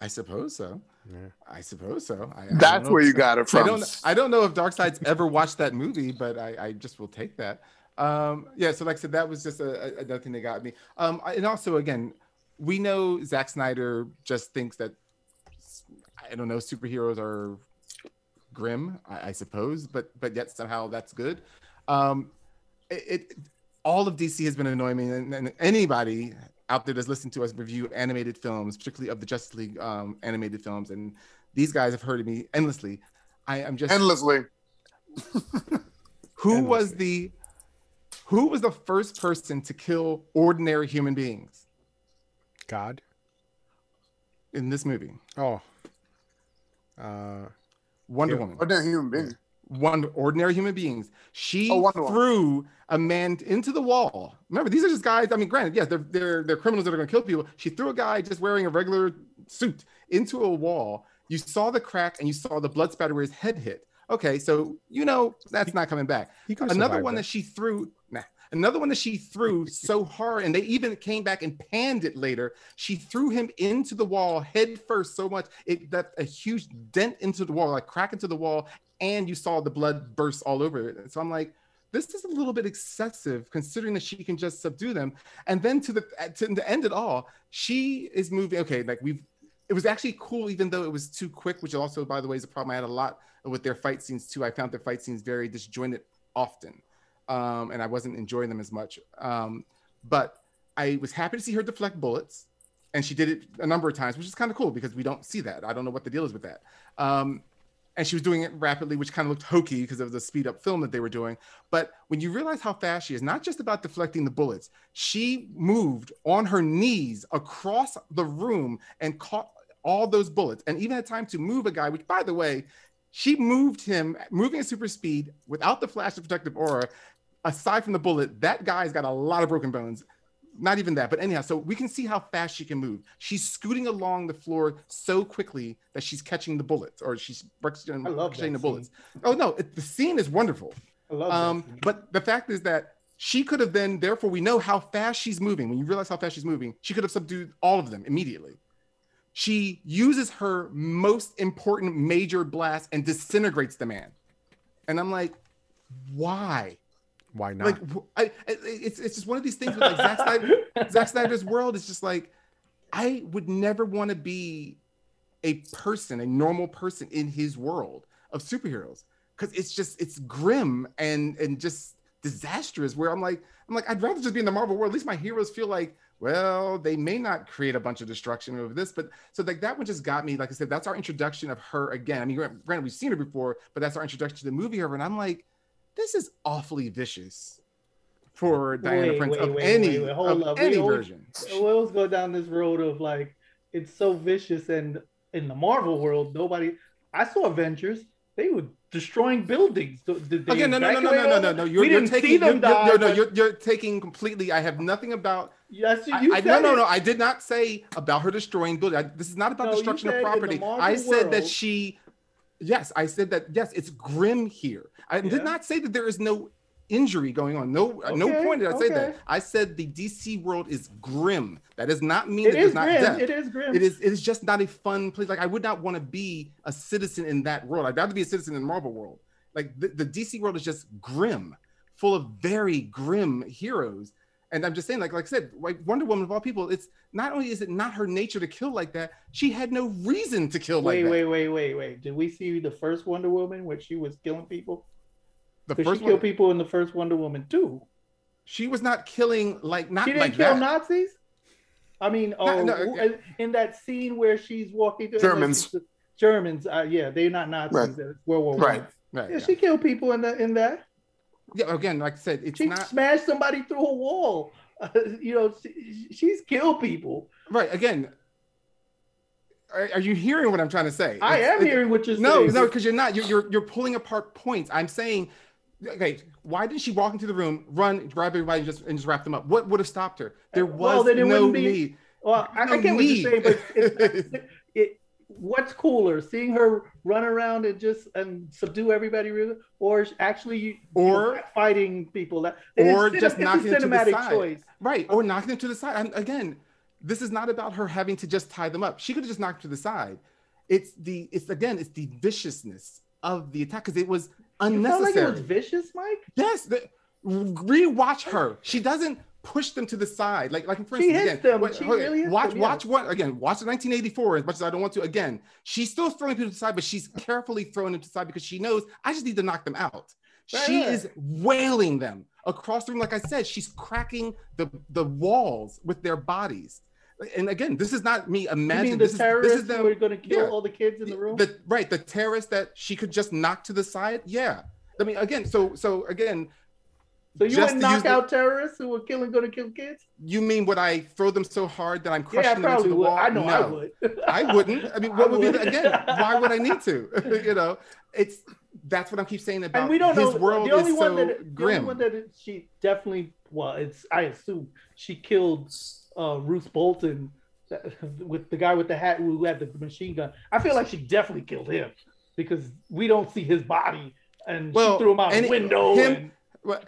I suppose so. Yeah. I suppose so. I, I That's where if- you got it from. I from. don't. I don't know if Darkseid's ever watched that movie, but I, I just will take that. Um, yeah. So, like I said, that was just a, a, another thing that got me. Um, and also, again, we know Zack Snyder just thinks that I don't know superheroes are grim, I, I suppose, but but yet somehow that's good. Um, it, it all of DC has been annoying me, and, and anybody out there that's listened to us review animated films, particularly of the Justice League um, animated films, and these guys have heard of me endlessly. I am just Endlessly. who was the who was the first person to kill ordinary human beings God. in this movie? Oh. Uh, Wonder Yeah. Woman. Ordinary human being. one ordinary human beings. She Oh, Wonder Woman. threw a man into the wall. Remember, these are just guys. I mean, granted, yes, they're they're they're criminals that are going to kill people. She threw a guy just wearing a regular suit into a wall. You saw the crack and you saw the blood spatter where his head hit. Okay, so you know that's not coming back. he could have Another one that. that she threw. Nah, another one that she threw so hard, and they even came back and panned it later. She threw him into the wall head first so much it that a huge dent into the wall, like crack into the wall, and you saw the blood burst all over it. And so I'm like, this is a little bit excessive considering that she can just subdue them. And then to the to the end it all, she is moving. Okay, like we've it was actually cool, even though it was too quick, which also, by the way, is a problem I had a lot with their fight scenes too. I found their fight scenes very disjointed often, um, and I wasn't enjoying them as much. Um, but I was happy to see her deflect bullets, and she did it a number of times, which is kind of cool because we don't see that. I don't know what the deal is with that. Um, and she was doing it rapidly, which kind of looked hokey because of the speed up film that they were doing. But when you realize how fast she is, not just about deflecting the bullets, she moved on her knees across the room and caught all those bullets, and even had time to move a guy. Which, by the way, she moved him, moving at super speed without the flash of protective aura. Aside from the bullet, that guy's got a lot of broken bones. Not even that, but anyhow, so we can see how fast she can move. She's scooting along the floor so quickly that she's catching the bullets, or she's ricocheting love the bullets. Oh no, it, the scene is wonderful. I love Um, that. but the fact is that she could have then, therefore, we know how fast she's moving. When you realize how fast she's moving, she could have subdued all of them immediately. She uses her most important major blast and disintegrates the man. And I'm like, why? Why not? Like, I, it's it's just one of these things with like Zack Snyder, Zack Snyder's world is just like, I would never want to be a person, a normal person in his world of superheroes, because it's just it's grim and and just disastrous. Where I'm like, I'm like, I'd rather just be in the Marvel world. At least my heroes feel like, well, they may not create a bunch of destruction over this, but so like that one just got me. Like I said, that's our introduction of her again. I mean, granted, we've seen her before, but that's our introduction to the movie of her, and I'm like, this is awfully vicious for Diana Wait, Prince wait, of wait, any wait, wait, hold of up. We any always- version. we always go down this road of like it's so vicious and in the Marvel world, nobody I saw Avengers, they were destroying buildings. They Again, no, no, no, no, evacuate no, no, no. You're, we you're didn't taking. see them you're, die. you're- no, no, you're, you're taking completely. I have nothing about. Yes, I, you I, said no, no, no. I did not say about her destroying buildings. I, this is not about No, destruction of property. I said that she. Yes, I said that. Yes, it's grim here. I Yeah. did not say that there is no injury going on. No, at no point did I say that. I said the DC world is grim. That does not mean It that there's is not grim. death. It is grim. It is. It is just not a fun place. Like I would not want to be a citizen in that world. I'd rather be a citizen in the Marvel world. Like the, the DC world is just grim, full of very grim heroes. And I'm just saying, like, like I said, like Wonder Woman of all people, it's not only is it not her nature to kill like that, she had no reason to kill Wait, like wait, that. wait, wait, wait. Wait, wait. Did we see the first Wonder Woman where she was killing people? The first she one, killed people in the first Wonder Woman too. she was not killing like not She didn't like kill that. Nazis. I mean, oh, no, in- uh, uh, in that scene where she's walking through Germans. Germans, uh, yeah, they're not Nazis. Right. World War Right. Right, Yeah, yeah. she killed people in the in that. yeah, again, like I said, it's She not smashed somebody through a wall. Uh, you know, she, she's killed people. right. Again, are, are you hearing what I'm trying to say? I It's- am hearing what you're No, saying. No, no, because you're not. You're, you're you're pulling apart points. I'm saying, okay, why didn't she walk into the room, run, grab everybody, and just and just wrap them up? What would have stopped her? There was Well, no be- need. Well, I, I No get what you're saying, but it, it, what's cooler, seeing her run around and just and subdue everybody, or actually you Or- know, fighting people? That or it's, just it's knocking it to the side. choice. Right. Or knocking them to the side. And again, this is not about her having to just tie them up. She could have just knocked to the side. It's the it's again, it's the viciousness of the attack because it was Felt like it was vicious, Mike. yes, the, rewatch her. She doesn't push them to the side. Like like for She instance, hits again, them. hold- really watch them, yeah. watch one again. Watch the 1984 as much as I don't want to. Again, she's still throwing people to the side, but she's carefully throwing them to the side because she knows I just need to knock them out. Right, she is wailing them across the room. Like I said, she's cracking the the walls with their bodies. And again, this is not me imagining. the This is, terrorists this is them. who are going to kill yeah. all the kids in the room? The, right, the terrorist that she could just knock to the side. Yeah, I mean, again, so so again, so you would knock the- out terrorists who were killing, going to kill kids? you mean would I throw them so hard that I'm Yeah, crushing them into the would. wall? I know I would. I wouldn't. I mean, I what would, be the, again? Why would I need to? you know, it's that's what I keep saying about and we don't know world the only is one so that the only one that she definitely well it's I assume she killed uh Bruce Bolton with the guy with the hat who had the machine gun. I feel like she definitely killed him because we don't see his body and Well, she threw him out any- the window him- and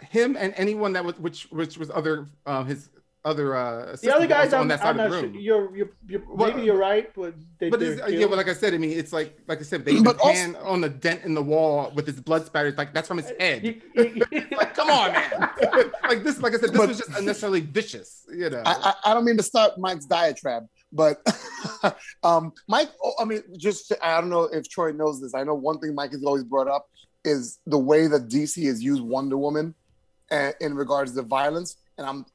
him and anyone that was which which was other uh, his other uh, the other guys on I'm, that side I'm of not the sure you're you're, you're Well, maybe you're right but they, But they're uh, yeah, but like I said, I mean, it's like like I said, they even But also- pan on the dent in the wall with his blood spatters. Like that's from his head. You- you- like, come on, man. like this, like I said, this But- was just unnecessarily vicious. You know. I, I, I don't mean to start Mike's diatribe, but um, Mike, oh, I mean, just to, I don't know if Troy knows this. I know one thing Mike has always brought up is the way that DC has used Wonder Woman uh, in regards to violence. And I'm,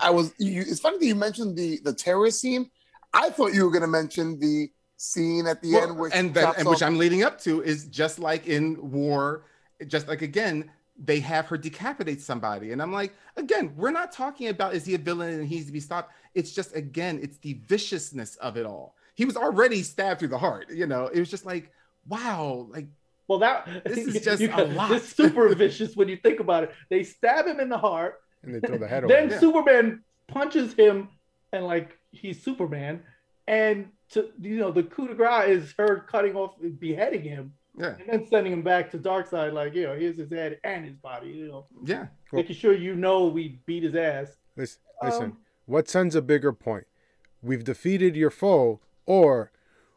I was, you, it's funny that you mentioned the the terrorist scene. I thought you were going to mention the scene at the Well, end, where and then, chops and which I'm leading up to is just like in war, just like again, they have her decapitate somebody, and I'm like, again, we're not talking about is he a villain and he needs to be stopped. It's just again, it's the viciousness of it all. He was already stabbed through the heart. You know, it was just like, wow, like Well, that This is just you a lot. It's super vicious when you think about it. They stab him in the heart, and they throw the head then. Yeah. Superman punches him, and like he's Superman, and to you know the coup de grace is her cutting off, beheading him, yeah, and then sending him back to Darkseid. Like you know, here's his head and his body. You know, yeah. Well- making sure you know we beat his ass. Listen, listen. Um, what sends a bigger point? We've defeated your foe, or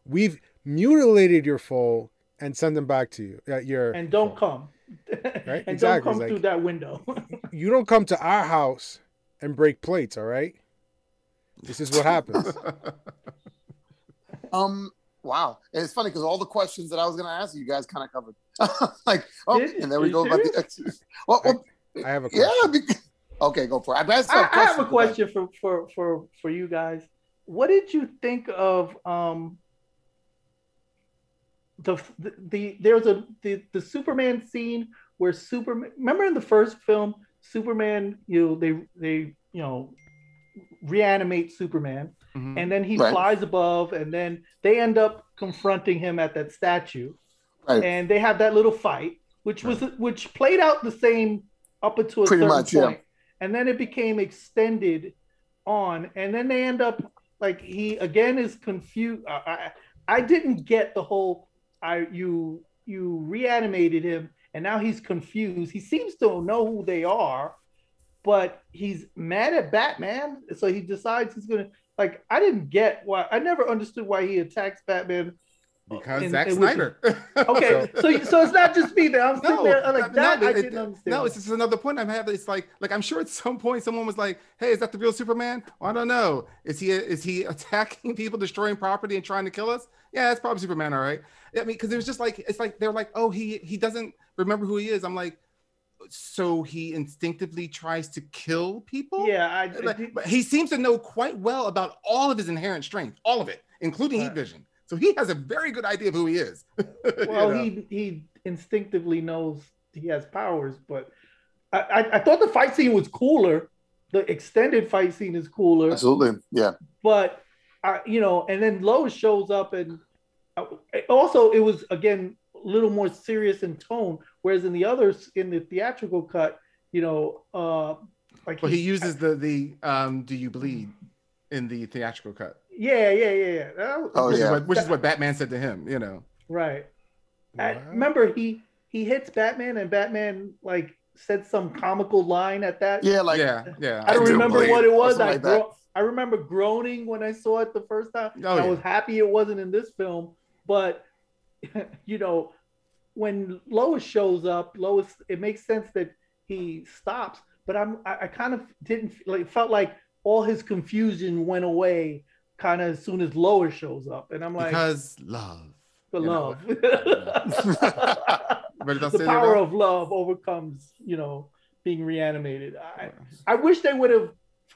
we've mutilated your foe and send them back to you. Uh, your and don't foe. come, Right, and exactly, don't come like- through that window. You don't come to our house and break plates. All right. This is what happens. Um, wow. And it's funny because all the questions that I was going to ask you, you guys kind of covered. like, oh, Did- and there we go. you About the, well, well, I have a question. yeah. be- okay, go for it. I, I, I, I have a question for, for for for you guys. What did you think of um the the, the there's a the, the Superman scene where Superman remember in the first film Superman you know they they you know reanimate Superman Mhm. and then he Right. flies above and then they end up confronting him at that statue Right. and they have that little fight which was which played out the same up until a Pretty certain much, yeah. point and then it became extended on and then they end up like he again is confused I, I i didn't get the whole i you you reanimated him and now he's confused he seems to know who they are but he's mad at batman so he decides he's gonna like i didn't get why i never understood why he attacks batman because and- Zack which- Snyder. okay so so it's not just me that i'm sitting No, there I'm like no, that i didn't understand No, it's just another point I'm having. It's like, like I'm sure at some point someone was like, "Hey, is that the real Superman?" I don't know. Is he is he attacking people, destroying property, and trying to kill us? Yeah, it's probably Superman, all right. I mean, because it was just like it's like they're like, "Oh, he he doesn't remember who he is." I'm like, so he instinctively tries to kill people. yeah i, I Like, did- but he seems to know quite well about all of his inherent strength, all of it, including heat vision. So he has a very good idea of who he is. You well know? he he instinctively knows he has powers but I, I i thought the fight scene was cooler the extended fight scene is cooler Absolutely. Yeah. but I, you know and then lois shows up and uh, also it was again a little more serious in tone whereas in the others in the theatrical cut you know uh like Well, he uses the the um, "Do you bleed?" in the theatrical cut. Yeah, yeah, yeah, yeah. That Oh, which, yeah. is what, which is what Batman said to him. You know. right. I- remember he he hits Batman and Batman like said some comical line at that. Yeah, like yeah, yeah. I don't I do remember believe what it was. something I like that. gro- I remember groaning when I saw it the first time. Oh, I was happy it wasn't in this film, but you know, when Lois shows up, Lois, it makes sense that he stops. But I'm, I, I kind of didn't like felt like all his confusion went away kind of as soon as Lois shows up, and I'm like, because love. the love, What did I the power of love overcomes, you know, being reanimated. I, I wish they would have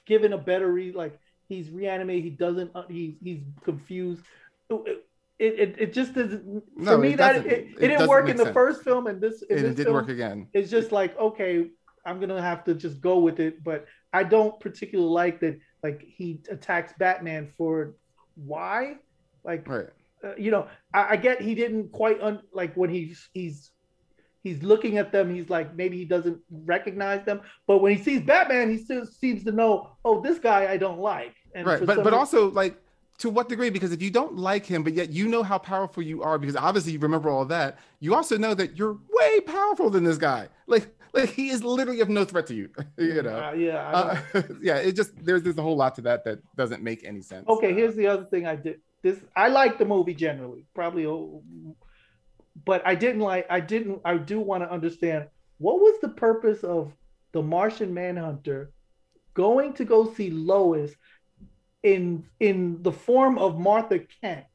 given a better re like he's reanimated. He doesn't. Uh, he's he's confused. It, it, it just doesn't. For No, me, it that it, it, didn't work in the sense. first film, and this and it didn't work again. it's just like okay, I'm gonna have to just go with it. But I don't particularly like that. Like he attacks Batman for why? Like Right. uh, you know, I, I get he didn't quite un, like when he's he's he's looking at them. He's like maybe he doesn't recognize them, but when he sees Batman, he still seems to know. Oh, this guy I don't like. And right but but reason- also like to what degree because if you don't like him but yet you know how powerful you are because obviously you remember all that you also know that you're way powerful than this guy like like he is literally of no threat to you you know Uh, yeah. Uh, yeah it just there's there's a whole lot to that that doesn't make any sense okay, here's the other thing I did. This I like the movie generally, probably, oh, but I didn't like. I didn't. I do want to understand what was the purpose of the Martian Manhunter going to go see Lois in in the form of Martha Kent,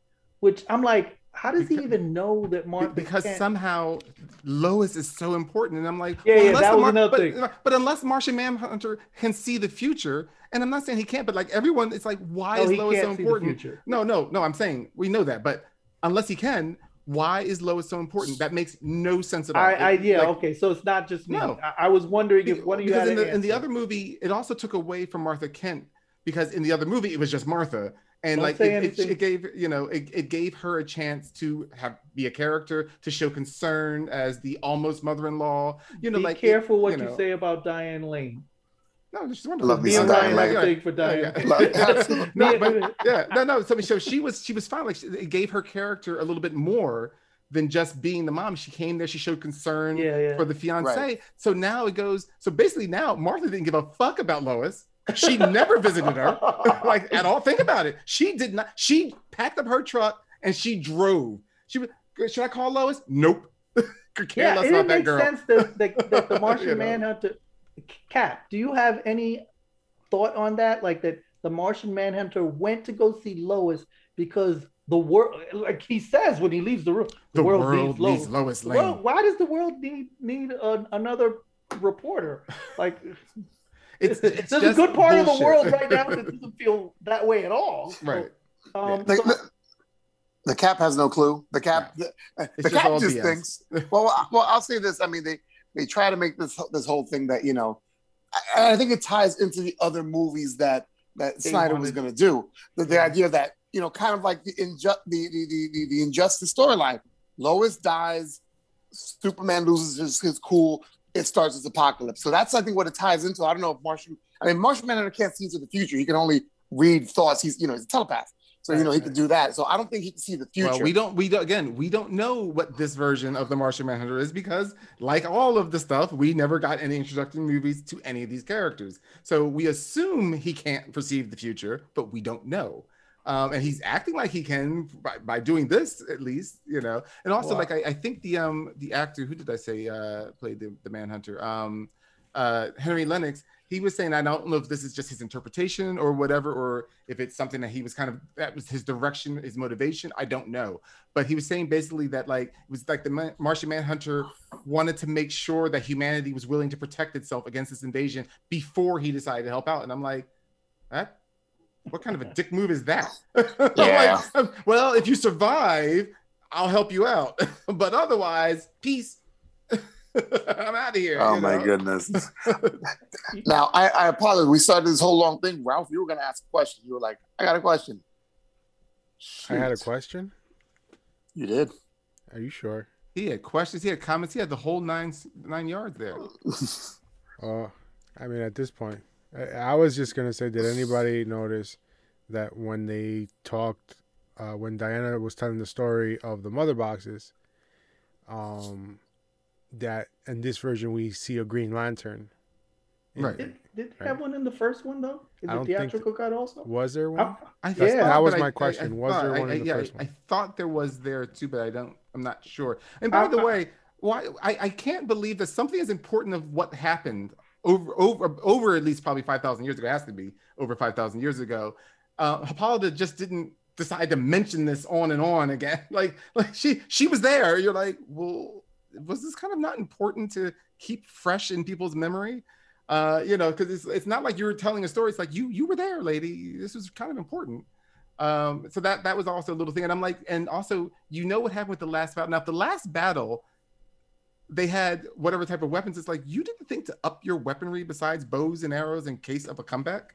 which I'm like, how does he even know that Martha because Kent? somehow Lois is so important, and I'm like, Yeah, yeah, unless that was another but, thing. But unless Martian Manhunter can see the future, and I'm not saying he can't, but like everyone, it's like, why No, is Lois so important? No, no, no. I'm saying we know that, but unless he can, why is Lois so important? That makes no sense at all. I, I yeah, like, okay, so it's not just me. No. I, I was wondering if one of you because had in the, in the other movie, it also took away from Martha Kent because in the other movie it was just Martha, and Don't like it, it, it gave you know it, it gave her a chance to have be a character to show concern as the almost mother-in-law. You know, Be like careful what you, know. say about Diane Lane. No, she's wonderful. Love me Me some and Ryan have Lane. for Diane. Yeah, yeah. No, but yeah, no, no. So, so she was she was fine. Like it gave her character a little bit more than just being the mom. She came there. She showed concern Yeah, yeah. for the fiance. Right. So now it goes. So basically, now Martha didn't give a fuck about Lois. She never visited her, like at all. Think about it. She did not. She packed up her truck and she drove. She was. Should I call Lois? Nope. Care yeah, less it about didn't that make girl. sense that, that, that the Martian You know. Manhunter. Cap, do you have any thought on that? Like that the Martian Manhunter went to go see Lois because the world, like he says when he leaves the room, The world, needs needs Lois. Lois Well, why does the world need need a, another reporter? Like, It's, it's there's a good part of the world right now that doesn't feel that way at all. Right. So, Um, The, so- the, the cap has no clue. The cap, the, the It's just cap just thinks. Well, I- well, I'll say this. I mean, they they try to make this this whole thing that you know, I, I think it ties into the other movies that that They Snyder was going to do. The, the idea that you know, kind of like the inju- the, the, the, the, the injustice storyline. Lois dies, Superman loses his, his cool. It starts his apocalypse. So that's I think what it ties into. I don't know if Martian. I mean, Martian Manhunter can't see into the future. He can only read thoughts. He's you know he's a telepath. So you know he can do that. So I don't think he can see the future. Well, we don't. We don't. Again, we don't know what this version of the Martian Manhunter is because, like all of the stuff, we never got any introductory movies to any of these characters. So we assume he can't perceive the future, but we don't know. Um, and he's acting like he can by, by doing this, at least, you know. And also, Wow. like I, I think the um the actor who did I say uh played the, the Manhunter, um, uh Henry Lennix. He was saying, I don't know if this is just his interpretation or whatever, or if it's something that he was kind of that was his direction, his motivation. I don't know but he was saying basically that like it was like the Martian Manhunter wanted to make sure that humanity was willing to protect itself against this invasion before he decided to help out. And I'm like, that what kind of a dick move is that? Yeah. like, well, if you survive, I'll help you out, but otherwise, peace. I'm out of here. Oh you my know? goodness. now I, I apologize. We started this whole long thing. Ralph, you were gonna ask a question. You were like, I got a question. I had a question. You did. Are you sure? He had questions. He had comments. He had the whole nine nine yards there. Uh, I mean, at this point, I, I was just gonna say, did anybody notice that when they talked, uh, when Diana was telling the story of the mother boxes, um, that in this version we see a Green Lantern. Right. Did, did they Right. have one in the first one though? Is I it don't think theatrical cut also? Was there one? I- I That's- thought, that was but my I- question. I Was there thought- one in the yeah, first I, one? I thought there was there too, but I don't. I'm not sure. And by I- the I- way, why I, I can't believe that something as important of what happened over over over at least probably five thousand years ago it has to be over five thousand years ago. Uh, Hippolyta just didn't decide to mention this on and on again. Like like she she was there. You're like, well, was this kind of not important to keep fresh in people's memory? Uh, you know, because it's it's not like you were telling a story. It's like you you were there, lady. This was kind of important. Um, so that that was also a little thing. And I'm like, and also, you know what happened with the last battle. Now, the last battle, they had whatever type of weapons. It's like you didn't think to up your weaponry besides bows and arrows in case of a comeback.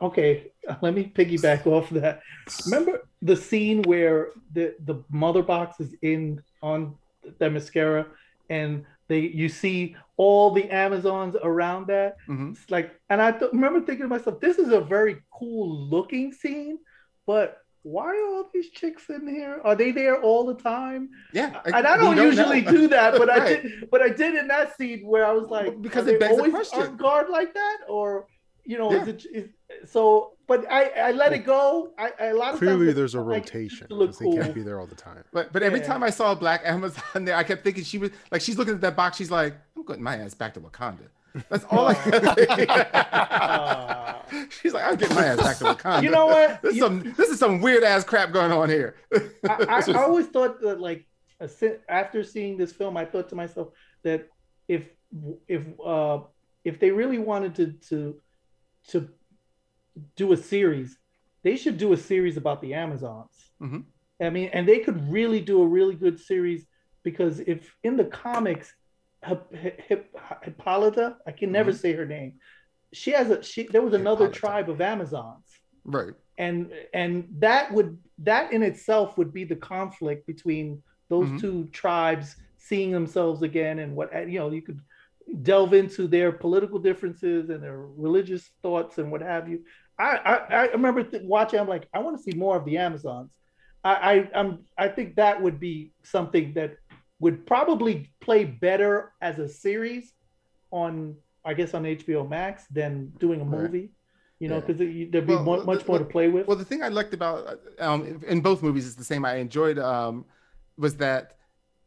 Okay, let me piggyback off that. Remember the scene where the the mother box is in on Themyscira, and they you see all the Amazons around that. Mhm. It's like, and I th- remember thinking to myself, this is a very cool looking scene, but why are all these chicks in here? Are they there all the time? Yeah, and I don't, usually know. do that, but I did. But I did in that scene where I was like, Because it begs the always question. on guard like that, or you know, Yeah. is it is, so? But I I let it go. I, I a lot of Clearly, times there's a I like rotation. to look 'cause They can't be there all the time. But but every Yeah. time I saw a black Amazon there, I kept thinking she was like she's looking at that box. She's like, I'm getting my ass back to Wakanda. That's all I Aw. She's like, I'm getting my ass back to Wakanda. You know what? This is You- some this is some weird ass crap going on here. I, I, I always thought that like a after seeing this film, I thought to myself that if if uh, if they really wanted to to to do a series, they should do a series about the Amazons. Mhm. I mean, and they could really do a really good series because if in the comics, Hip, Hip, Hip, Hippolyta, I can never say her name. She has a she. There was another Hippolyta. tribe of Amazons right. and and that would that in itself would be the conflict between those Mhm. two tribes seeing themselves again and what you know you could delve into their political differences and their religious thoughts and what have you i i, I remember th- watching i'm like i want to see more of the amazons I, I i'm i think that would be something that would probably play better as a series on i guess on hbo max than doing a Right. movie you know Yeah. because there'd be Well, the- much more to play with Well, the thing I liked about um, in both movies is the same. I enjoyed um, was that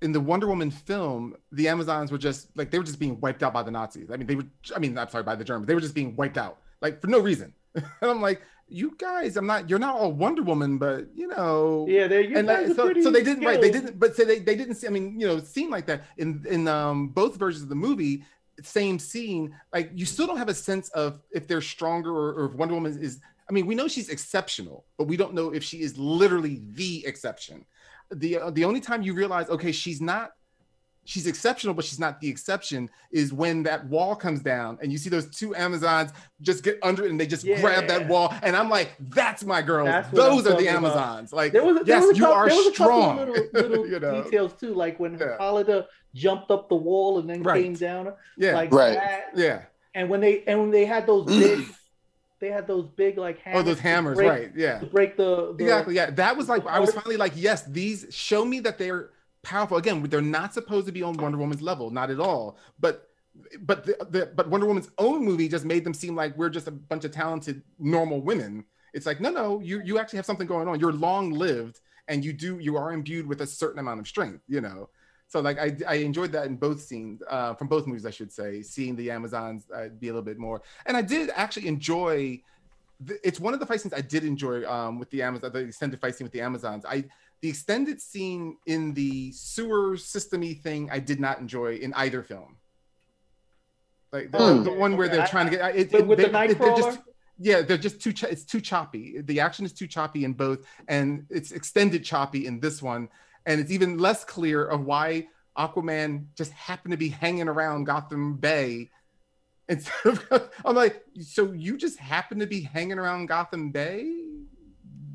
in the Wonder Woman film, the Amazons were just like they were just being wiped out by the Nazis. I mean, they were. I mean, I'm sorry, by the Germans. They were just being wiped out like for no reason. and I'm like, you guys, I'm not. You're not all Wonder Woman, but you know. Yeah, they you and guys like, so, so they didn't right they didn't but so they, they didn't see i mean you know it seemed like that in in um both versions of the movie same scene like you still don't have a sense of if they're stronger or, or if wonder woman is i mean we know she's exceptional but we don't know if she is literally the exception the uh, the only time you realize okay she's not she's exceptional but she's not the exception is when that wall comes down and you see those two amazons just get under it and they just grab that wall and i'm like that's my girls That's what I'm those are the talking about. amazons like There was, a- there yes, was a you couple, are there was a strong. couple little, little You know? details too, like when Yeah. Hippolyta jumped up the wall and then Right. came down, yeah, like Right. that. yeah. And when they and when they had those big, they had those big like hammers. Oh, those hammers, break- right? Yeah, To break the, the exactly. Yeah, that was like I was finally like, yes, these show me that they're powerful. Again, they're not supposed to be on Wonder Woman's level, not at all. But but the, the but Wonder Woman's own movie just made them seem like we're just a bunch of talented normal women. It's like no, no, you you actually have something going on. You're long lived, and you do you are imbued with a certain amount of strength. You know. So like I, I enjoyed that in both scenes, uh, from both movies, I should say, seeing the Amazons uh, be a little bit more. And I did actually enjoy. The, it's one of the fight scenes I did enjoy um, with the Amazon, the extended fight scene with the Amazons. I the extended scene in the sewer systemy thing I did not enjoy in either film. Like the, Hmm. the one where they're trying to get it, it- with the they- they're Knightcrawler, just yeah they're just too ch- it's too choppy the action is too choppy in both and it's extended choppy in this one and it's even less clear of why aquaman just happened to be hanging around gotham bay instead of i'm like so you just happen to be hanging around gotham bay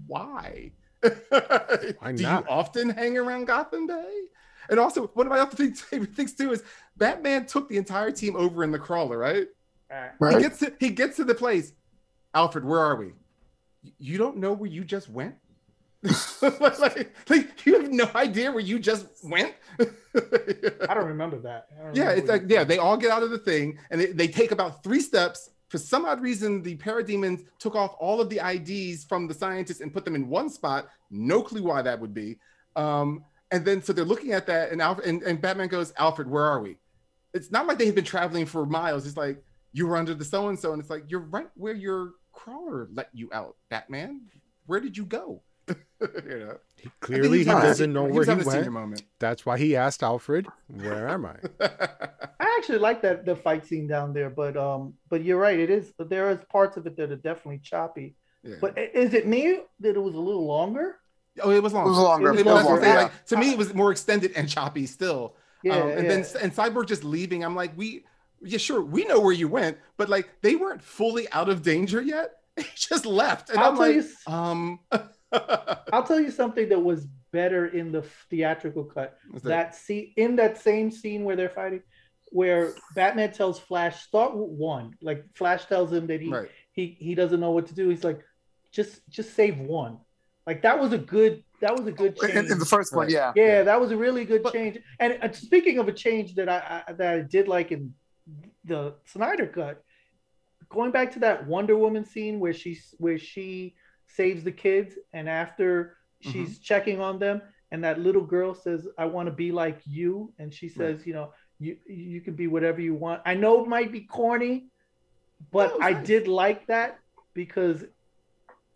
why Why do you often hang around gotham bay and also one of my other things, favorite things too is batman took the entire team over in the crawler right he Right. gets to he gets to the place. Alfred, where are we? you don't know where you just went. like, like, you have no idea where you just went. I don't remember that. Don't yeah, remember it's like yeah, they all get out of the thing and they, they take about three steps. For some odd reason, the parademons took off all of the IDs from the scientists and put them in one spot. No clue why that would be. Um, and then so they're looking at that, and Alfred and, and Batman goes, Alfred, where are we? It's not like they had been traveling for miles. It's like you were under the so and so, and it's like you're right where your crawler let you out, Batman. Where did you go? you know, He, clearly, he was doesn't know he where was he having a senior went. moment. That's why he asked Alfred, "Where am I?" I actually like that the fight scene down there, but um, but you're right. It is there is parts of it that are definitely choppy. Yeah. But is it me that it was a little longer? oh, it was long. It was longer. It was It was- longer, like, yeah. to me, it was more extended and choppy still. Yeah, um, and yeah. then and Cyborg just leaving. I'm like, we, yeah, sure, we know where you went, but like they weren't fully out of danger yet. He just left, and I'll I'm like, you um, I'll tell you something that was better in the theatrical cut. What's that? That scene in that same scene where they're fighting, where Batman tells Flash, start with one. Like Flash tells him that he right. he he doesn't know what to do. He's like, just just save one. Like that was a good that was a good change. in, in the first one, Right. yeah. yeah, that was a really good But- change. And uh, speaking of a change that I, I that I did like in the Snyder cut, going back to that Wonder Woman scene where she where she saves the kids, and after mm-hmm. she's checking on them, and that little girl says, "I want to be like you," and she says, "You know, you you can be whatever you want." I know it might be corny, but I nice. did like that because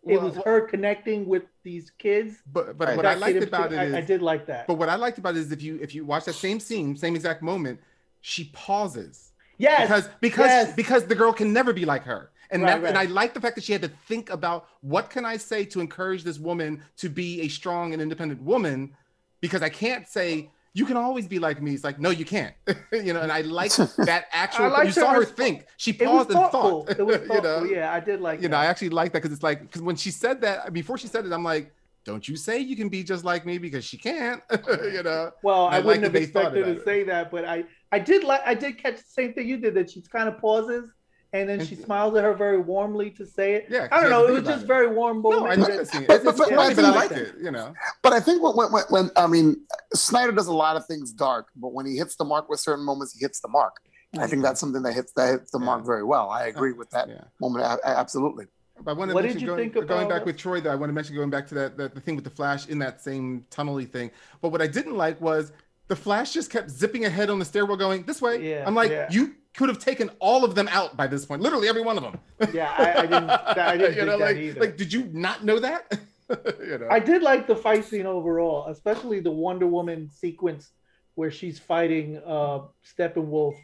it was well, her connecting with these kids. But but Right. what I liked about it I, is, I did like that. but what I liked about it is if you if you watch that same scene, same exact moment, she pauses. Yes, because because yes. because the girl can never be like her and Right, that, and I like the fact that she had to think about what can I say to encourage this woman to be a strong and independent woman because I can't say you can always be like me. It's like no, you can't. you know, and I like that actual. I you saw her think. She paused and thought. It was you thoughtful. know, yeah, I did like you know, I actually like that because it's like because when she said that before she said it, I'm like, don't you say you can be just like me because she can't. you know. well, I I, wouldn't that have expected to it. say that, but I, I did like, I did catch the same thing you did. That she kind of pauses and then she smiles at her very warmly to say it. Yeah, I don't know. It was just it. very warm No, I moment. like that- that scene. But- It's, it's but- but I but I think- like it. You know. But I think when, when, when, when I mean, Snyder does a lot of things dark, but when he hits the mark with certain moments, he hits the mark. I think mm-hmm. that's something that hits that hits the mark very well. I agree with that Yeah. moment. a- a- absolutely. But I want to What did mention you going, think going about- back with Troy, though, I want to mention going back to that, that the thing with the Flash in that same tunnely thing. But what I didn't like was the Flash just kept zipping ahead on the stairwell, going this way. Yeah, I'm like, yeah. you could have taken all of them out by this point, literally every one of them. Yeah, I, I didn't. I didn't you know, think that like, either. like, did you not know that? you know, I did like the fight scene overall, especially the Wonder Woman sequence where she's fighting uh, Steppenwolf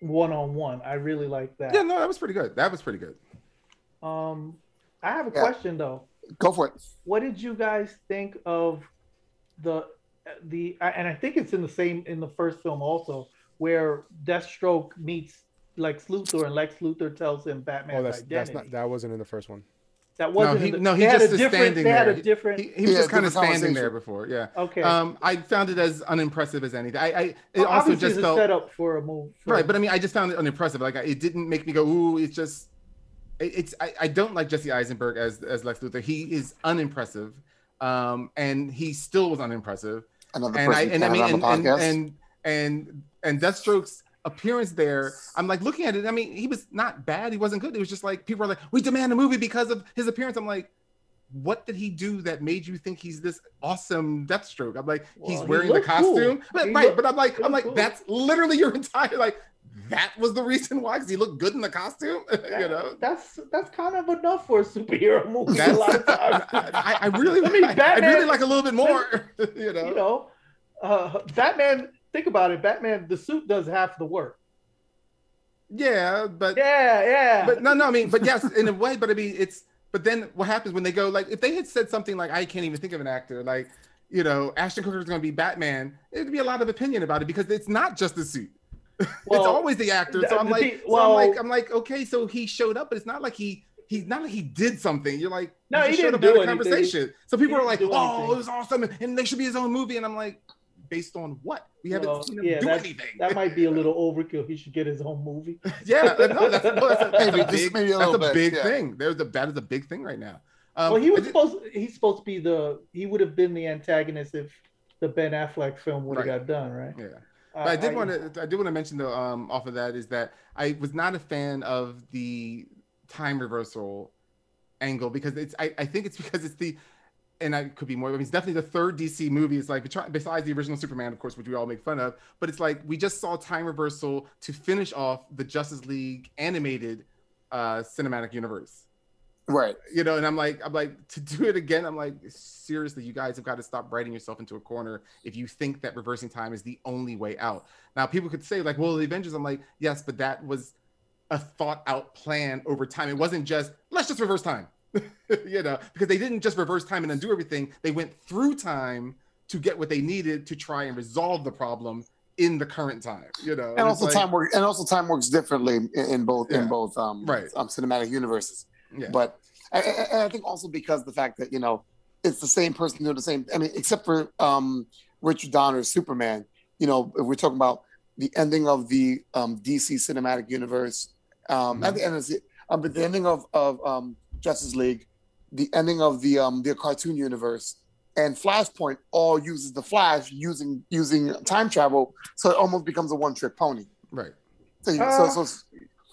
one on one. I really like that. yeah, no, that was pretty good. That was pretty good. Um, I have a Yeah. question though. Go for it. What did you guys think of the the? And I think it's in the same in the first film also, where Deathstroke meets Lex Luthor, and Lex Luthor tells him Batman's Oh, that's identity. that's not that wasn't in the first one. that wasn't. no, he, in the, no, he they had just a is different. standing They had there. a different. He, he was Yeah, just kind of standing there before. Yeah. okay. Um, I found it as unimpressive as anything. I, I it Well, also obviously just it's a felt setup for a move. for- right but i mean i just found it unimpressive like it didn't make me go ooh it's just it- it's I, I don't like jesse eisenberg as as lex luthor he is unimpressive um and he still was unimpressive Another and i person and i can't mean and on and, the podcast. and and and deathstroke's appearance there i'm like looking at it i mean he was not bad he wasn't good it was just like people are like we demand a movie because of his appearance i'm like what did he do that made you think he's this awesome Deathstroke? I'm like, he's Well, he wearing the looked cool. costume, but right? looked- but I'm like, I'm like, cool. that's literally your entire like. That was the reason why, because he looked good in the costume. you know, that's that's kind of enough for a superhero movie. that's a lot of I, times. I, I really, I mean, I, I really like a little bit more. you know, you know, uh, Batman. Think about it. Batman, the suit does half the work. yeah, but Yeah, yeah. but no, no, I mean, but yes, in a way, but I mean, it's but then what happens when they go like if they had said something like I can't even think of an actor like you know Ashton Kutcher is going to be Batman, it'd be a lot of opinion about it because it's not just the suit. it's always the actor. So I'm the like, thing- so I'm like, well- I'm like, okay, so he showed up, but it's not like he. He's not like he did something. You're like, No, he, he showed didn't up do a conversation. So people are like, oh, anything. it was awesome, and they should be his own movie. And I'm like, based on what? We haven't Well, seen him yeah, do that, anything. that might be a little overkill. He should get his own movie. Yeah, no, that's, well, that's a, Maybe, a just big, maybe a that's a bit, big yeah. thing. There's a that is a big thing right now. Um, well, he was did- supposed. He's supposed to be the. He would have been the antagonist if the Ben Affleck film would have Right. got done, right? Yeah. But I did want to. I did want to mention though. Um, off of that is that I was not a fan of the time reversal angle because it's. I, I think it's because it's the, and I could be more. I mean, it's definitely the third DC movie. It's like besides the original Superman, of course, which we all make fun of. But it's like we just saw time reversal to finish off the Justice League animated uh, cinematic universe Right. you know and i'm like i'm like to do it again i'm like seriously you guys have got to stop writing yourself into a corner if you think that reversing time is the only way out now people could say like well the avengers i'm like yes but that was a thought out plan over time it wasn't just let's just reverse time you know because they didn't just reverse time and undo everything they went through time to get what they needed to try and resolve the problem in the current time you know And it's also like- time work and also time works differently in, in both Yeah. in both um Right. um cinematic universes. yeah. But I, I- and I think also because the fact that you know it's the same person doing the same. I mean, except for um, Richard Donner's Superman. You know, if we're talking about the ending of the um, DC cinematic universe, um, Mm-hmm. at the end of the, um, but the ending of of um, Justice League, the ending of the um, the cartoon universe, and Flashpoint all uses the Flash using using time travel, so it almost becomes a one trick pony. right So, Uh. so, so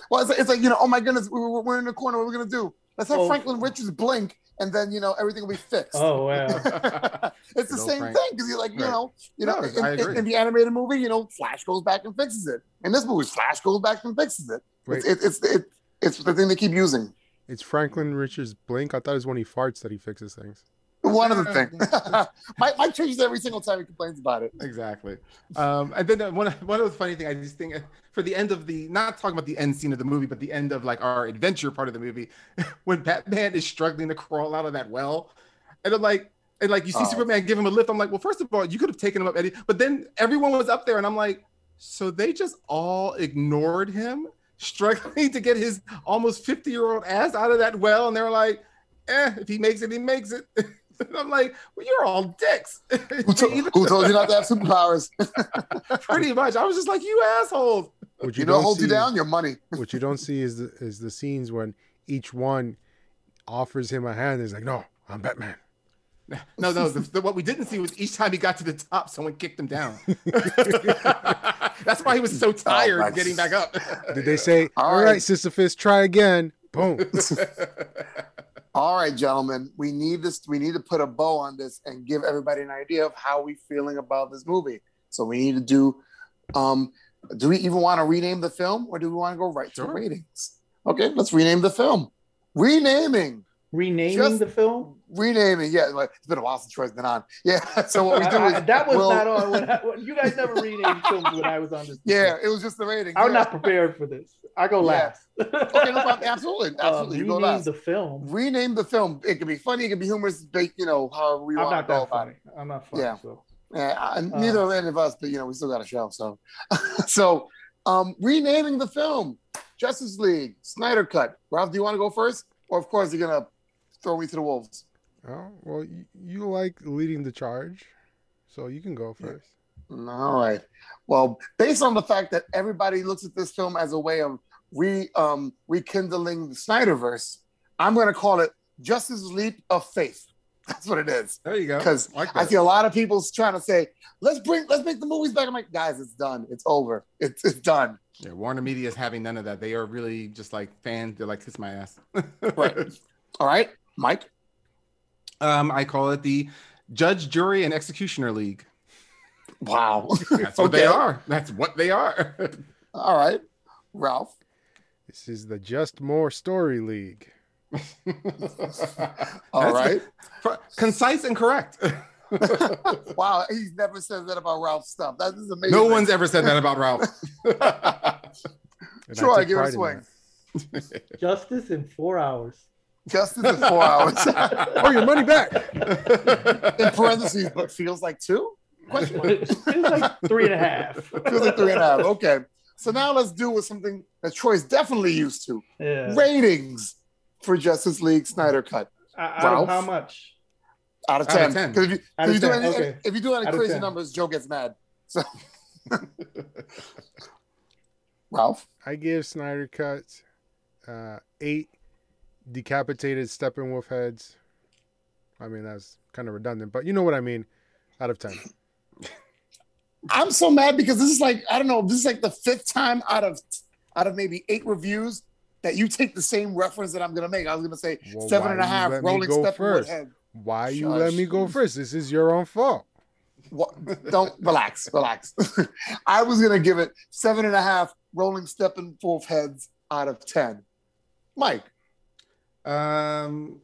well, it's, like- it's like you know, oh my goodness, we- we're, we're in the corner. What are we gonna do? Let's have Oh. Franklin Richards blink, and then you know everything will be fixed. Oh wow. it's the same Frank. thing because you're like, you Right. know, you know, No, in, in- in the animated movie, you know, Flash goes back and fixes it. In this movie, Flash goes back and fixes it. Wait, It's, it's, it's, it, it's the thing they keep using. It's Franklin Richards Blink. I thought it was when he farts that he fixes things. One of the things. Mike, Mike changes every single time he complains about it. exactly. Um, and then uh, one one of the funny thing I just think uh, for the end of the not talking about the end scene of the movie, but the end of like our adventure part of the movie, when Batman is struggling to crawl out of that well, and I'm like, and like you see Oh. Superman give him a lift. I'm like, well, first of all, you could have taken him up, Eddie, but then everyone was up there, and I'm like, so they just all ignored him, struggling to get his almost 50 year old ass out of that well, and they're like, eh, if he makes it, he makes it. And I'm like, well, you're all dicks. Who, to- who told you not to have superpowers? Pretty much. I was just like, you assholes. What you you don't hold you see- down, your money. What you don't see is the is the scenes when each one offers him a hand. He's like, "No, I'm Batman." No, no. The, the- what we didn't see was each time he got to the top, someone kicked him down. That's why he was so tired my- of getting back up. Did they say, All "All right, right. Sisyphus, try again"? Boom. All right, gentlemen, we need this. We need to put a bow on this and give everybody an idea of how we feeling about this movie. So we need to do. Um, do we even want to rename the film, or do we want to go right to ratings? Okay, let's rename the film. Renaming, Renaming Just- the film. Renaming. Yeah, like, it's been a while since Troy's been on. Yeah, so what we do I- I- is that was we'll- not on. When I, you guys never renamed films when I was on this. Yeah, it was just the rating. I'm yeah. not prepared for this. I go Yeah. last. Okay, no problem. Absolutely, Uh, absolutely. you go rename last. the film. rename the film. It could be funny. It could be humorous. but, You know, however we I'm want to not go that about funny. it. I'm not funny. Yeah. So. Yeah, I- Uh. neither of any of us, but you know, we still got a show. So, so um, renaming the film Justice League Snyder Cut. Ralph, do you want to go first, or of course you're gonna throw me to the wolves? Oh, well, you, you like leading the charge, so you can go first. All right. Well, based on the fact that everybody looks at this film as a way of re um, rekindling the Snyderverse, I'm going to call it Justice Leap of Faith. That's what it is. There you go. Because Like I see a lot of people trying to say, "Let's bring, let's make the movies back." I'm like, guys, it's done. It's over. It's it's done. Yeah, Warner Media is having none of that. They are really just like fans. They're like, kiss my ass. Right. All right, Mike. Um, I call it the Judge, Jury, and Executioner League. Wow. That's what they are. That's what they are. All right, Ralph. This is the Just More Story League. All That's- right. concise and correct. wow, he's never said that about Ralph's stuff. That is amazing. no one's ever said that about Ralph. Troy, give it a swing. Justice in four hours. Justice in four hours. Oh, your money back. in parentheses, but feels like two. Question mark. It's like three and a half. Feels like three and a half. Okay. So now let's do with something that Troy's definitely used to. Yeah. Ratings for Justice League Snyder Cut. Out Ralph? of how much? Out of 10. 10. Because if you, Out if of do 10, any, okay. if you do any Out crazy numbers, Joe gets mad. So, Ralph, I give Snyder Cut uh, eight decapitated Steppenwolf heads I mean, that's kind of redundant, but you know what I mean. Out of ten. I'm so mad because this is like I don't know. This is like the fifth time out of out of maybe eight reviews that you take the same reference that I'm gonna make. I was gonna say Well, seven and a half. Rolling Steppenwolf head. Why you Shush. let me go first? This is your own fault. What? Don't relax, relax. I was gonna give it seven and a half. Rolling Steppenwolf heads out of ten. Mike, Um,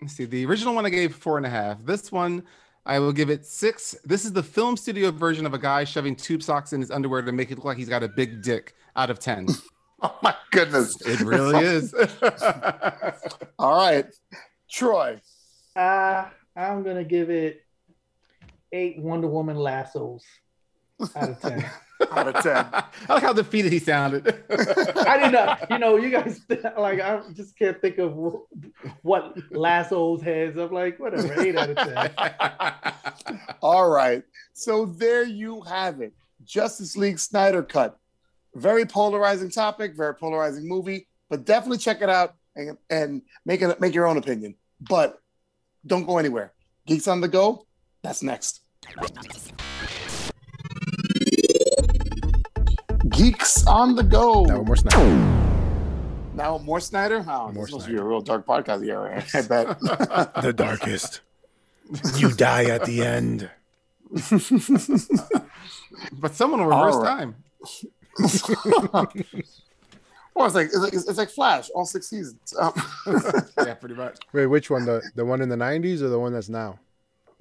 let's see. The original one I gave four and a half. This one I will give it six. This is the film studio version of a guy shoving tube socks in his underwear to make it look like he's got a big dick. Out of ten. oh my goodness, it really is. All right, Troy. Uh, I'm gonna give it eight Wonder Woman lassos out of ten. Out of ten. I like how defeated he sounded. I did not, know, you know, you guys like I just can't think of wh- what lassos heads. I'm like, whatever, eight out of ten. All right. So there you have it. Justice League Snyder Cut. Very polarizing topic, very polarizing movie, but definitely check it out and, and make it make your own opinion. But don't go anywhere. Geeks on the go. That's next. Geeks on the go. Now more Snyder. Now more Snyder. Oh, More this must be a real dark podcast here. I bet. the darkest. You die at the end. but someone will reverse All right. time. Well, it's like it's like, it's like Flash, all six seasons. Yeah, pretty much. Wait, which one? The the one in the '90s or the one that's now?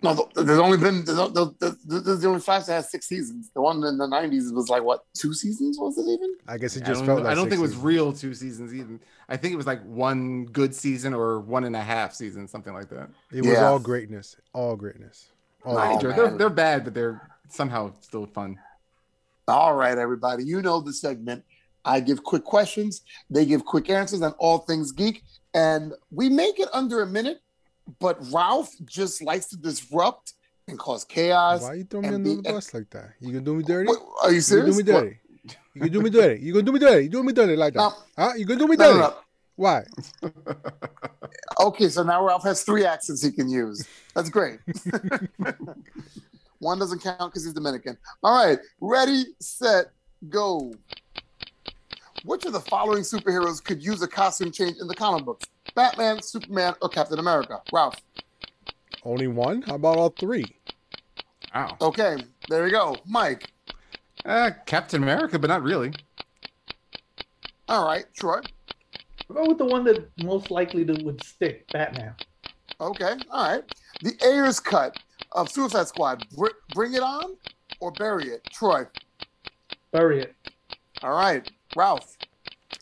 No, there's only been there's, there's, there's there's the only Flash that has six seasons. The one in the '90s was like what two seasons was it even? I guess it I just don't, felt. Like I don't six think it was seasons. real two seasons even. I think it was like one good season or one and a half season, something like that. It was Yeah. all greatness. All greatness. All Oh, I greatness. enjoy- man. they're, they're bad, but they're somehow still fun. All right, everybody, you know the segment. I give quick questions, they give quick answers on all things geek, and we make it under a minute. But Ralph just likes to disrupt and cause chaos. Why you throw me under the bus like that? You gonna do me dirty? Wait, are you You gonna serious? do me dirty? You gonna do me dirty? You gonna do me dirty? You do me dirty like that? No. Huh? You gonna do me No, no, dirty? no. Why? Okay, so now Ralph has three accents he can use. That's great. One doesn't count because he's Dominican. All right, ready, set, go. Which of the following superheroes could use a costume change in the comic books? Batman, Superman, or Captain America? Ralph. Only one? How about all three? Wow. Okay, there we go. Mike. Uh, Captain America, but not really. All right, Troy. Go with the one that most likely to would stick, Batman. Okay, all right. The Ayer's cut of Suicide Squad. Br- bring it on or bury it? Troy. Bury it. All right, Ralph.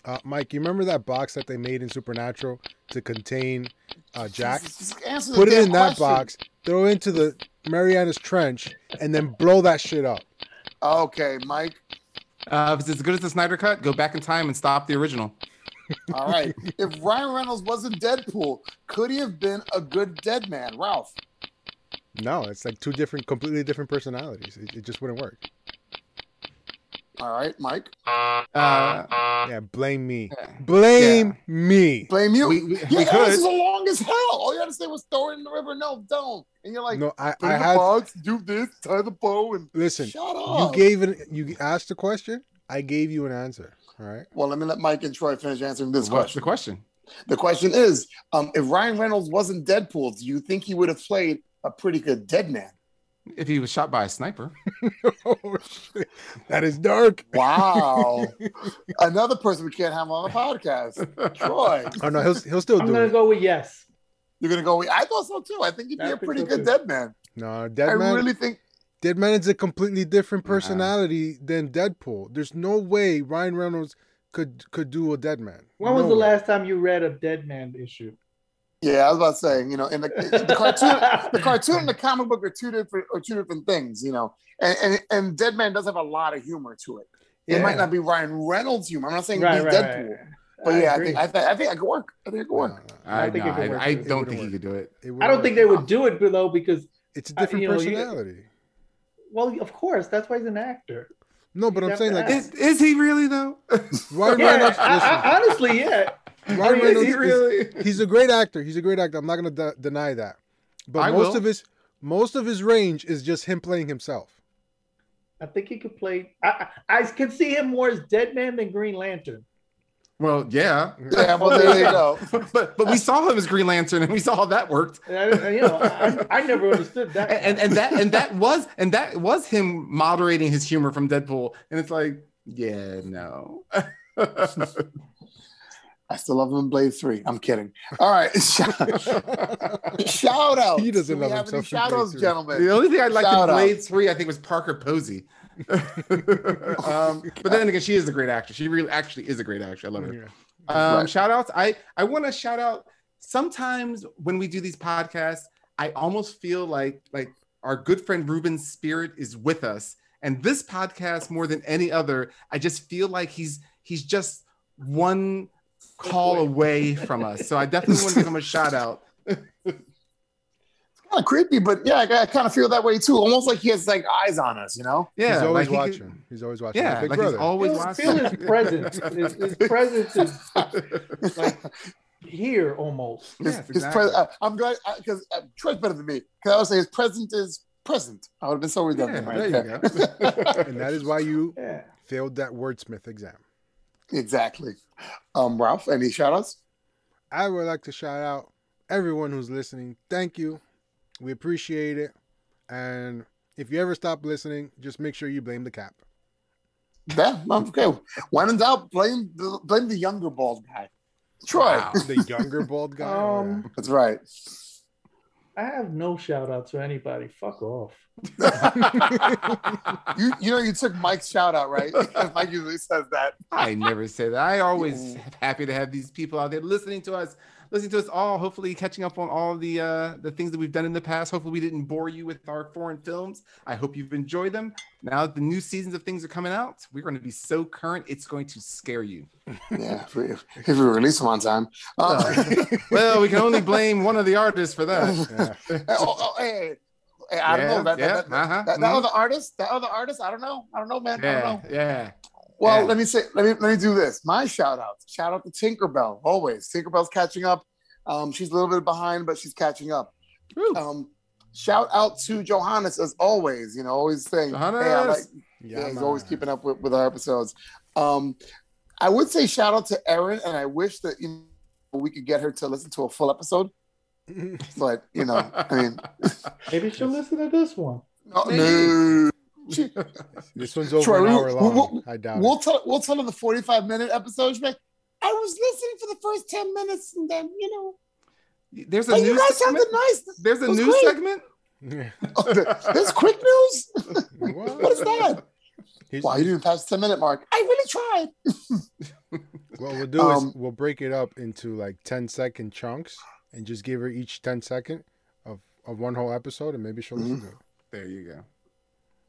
Uh, Mike, you remember that box that they made in Supernatural to contain uh, Jack? Just- just answer the Put it damn in that box, throw it into the Mariana's Trench, and then blow that shit up. Okay, Mike. Uh, if it's as good as the Snyder Cut, go back in time and stop the original. All right. if Ryan Reynolds wasn't Deadpool, could he have been a good dead man? Ralph. No, it's like two different, completely different personalities. It, it just wouldn't work. All right, Mike. Uh, Yeah, blame me. Blame me. Blame you. We- we- Your we could. answers are long as hell. All you had to say was throw it in the river. No, don't. And you're like, No, I, put I the had. box, do this, tie the bow, and Listen, shut up. you gave it. You asked a question. I gave you an answer. All right. well, let me let Mike and Troy finish answering this what's the question. question? The question is, um, if Ryan Reynolds wasn't Deadpool, do you think he would have played a pretty good dead man? If he was shot by a sniper, oh, shit. That is dark. Wow. Another person we can't have on the podcast. Troy. Oh no, he'll he'll still do it. I'm do gonna it. go with yes. You're gonna go. With I thought so too. I think he'd be I a think pretty so good too. dead man. No, Dead I Man. really think. Deadman is a completely different Nah. personality than Deadpool. There's no way Ryan Reynolds could could do a Deadman. When was the way. last time you read a Deadman issue? Yeah, I was about to say. You know, in the, the cartoon, the cartoon and the comic book are two different are two different things. You know, and and, and Deadman does have a lot of humor to it. It might not be Ryan Reynolds' humor. I'm not saying Right, he's right, Deadpool, right. but yeah, I think I, th- I think I could work. I think it could work. Uh, I, I think no, it could work, I, I don't wouldn't think he work. could do it. it I wouldn't don't think they would do it though because It's a uh, different you know, you- personality. well, of course, that's why he's an actor. No, but You'd I'm saying like. Is, is he really though? Ryan Yeah, Reynolds. I, I, honestly, yeah. Ryan I Reynolds is he is- really? he's a great actor. He's a great actor. I'm not gonna de- deny that. But I most will. of his most of his range is just him playing himself. I think he could play. I, I I can see him more as Deadman than Green Lantern. Well, yeah. Yeah, well, there you go. but but we saw him as Green Lantern, and we saw how that worked. I, you know, I, I never understood that. And, and and that and that was and that was him moderating his humor from Deadpool. And it's like, yeah, no. I still love him in Blade 3. I'm kidding. All right. Shout, shout out. He doesn't Do love have any himself shout Blade outs, gentlemen? the only thing I liked in Shout out. Blade Three, I think, was Parker Posey. um, but then again, she is a great actress. She really actually is a great actress. I love her. Yeah. Um, Right. Shout outs. I I want to shout out. Sometimes when we do these podcasts, I almost feel like like our good friend Ruben's spirit is with us. And this podcast, more than any other, I just feel like he's he's just one call away from us. So I definitely want to give him a shout out. It's kind of creepy, but yeah, I, I kind of feel that way too. Almost like he has like eyes on us, you know? Yeah, he's always like he could- watching. he's always watching. yeah, Big like brother. he's always feel, watching. feel his presence. His, his presence is like here almost. His, Yes, his exactly. pres- uh, I'm glad because uh, Troy's better than me. Because I would say his present is present. I would have been so Yeah, redundant there right you go. and that is why you Yeah. failed that wordsmith exam. Exactly. Um, Ralph, any shout outs? I would like to shout out everyone who's listening. Thank you. We appreciate it. And if you ever stop listening, just make sure you blame the cap. Yeah, okay. When in doubt, blame the, blame the younger bald guy. Troy. Wow. The younger bald guy. yeah. Um, That's right. I have no shout outs to anybody. Fuck off. You you know you took Mike's shout out, right? Mike usually says that. I never say that. I always happy to have these people out there listening to us, listening to us all. Hopefully, catching up on all the uh, the things that we've done in the past. Hopefully, we didn't bore you with our foreign films. I hope you've enjoyed them. Now that the new seasons of things are coming out, we're going to be so current. It's going to scare you. Yeah, if we, if we release them on time. Uh, Well, we can only blame one of the artists for that. Yeah. oh, oh, hey, I don't know that, yeah, that, that, uh-huh, that, that mhm. other artist. That other artist. I don't know. I don't know, man. I don't Yeah, know. yeah. Well, Yeah. let me say, let me let me do this. My shout out. Shout out to Tinkerbell. Always. Tinkerbell's catching up. Um, she's a little bit behind, but she's catching up. Um, shout out to Johannes as always. You know, always saying, hey, like, Johannes. yeah, he's always keeping up with, with our episodes. Um, I would say shout out to Erin, and I wish that you know, we could get her to listen to a full episode. But you know, I mean, Maybe she'll listen to this one. no, no. This one's over Troy, an we- hour we- long. we'll- I doubt we'll tell we'll tell her the forty five minute episode. She's like, I was listening for the first ten minutes, and then you know, There's a hey, you new guys segment. sounded nice. There's a It was new great. segment. Oh, There's quick news. what? What is that? He's- Wow, you didn't pass the ten minute mark. I really tried. What we'll do is Um, we'll break it up into like 10 second chunks and just give her each 10 second of, of one whole episode and maybe she'll Mm-hmm. listen to it. There you go.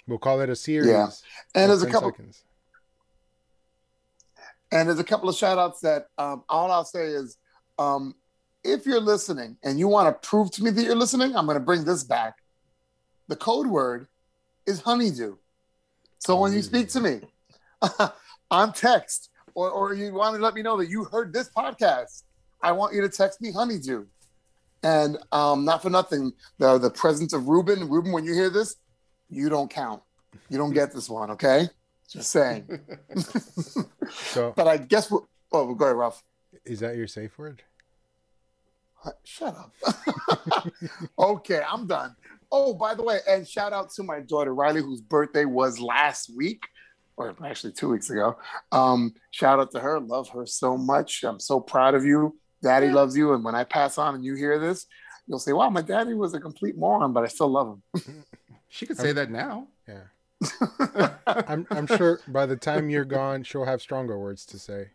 We'll call it a series. Yeah. And there's a couple seconds. And there's a couple of shout outs that um, all I'll say is um, if you're listening and you want to prove to me that you're listening, I'm going to bring this back. The code word is honeydew. So when you speak to me on text or, or you want to let me know that you heard this podcast, I want you to text me honeydew. And um, not for nothing, the, the presence of Ruben, Ruben, when you hear this, you don't count. You don't get this one, okay? Just saying. So But I guess we'll. Oh, go ahead, Ralph. is that your safe word? Shut up. okay, I'm done. Oh, by the way, and shout out to my daughter Riley, whose birthday was last week, or actually two weeks ago. Um, shout out to her. Love her so much. I'm so proud of you. Daddy loves you. And when I pass on and you hear this, you'll say, "Wow, my daddy was a complete moron, but I still love him." She could say that now. Yeah. I'm, I'm sure by the time you're gone, she'll have stronger words to say.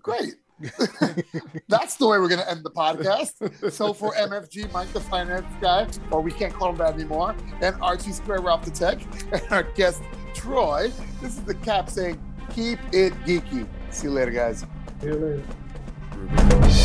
Great. That's the way we're going to end the podcast. So for MFG, Mike the finance guy, or we can't call him that anymore, and Archie Square Ralph the tech, and our guest Troy, this is the cap saying, keep it geeky. See you later, guys. See you later everybody.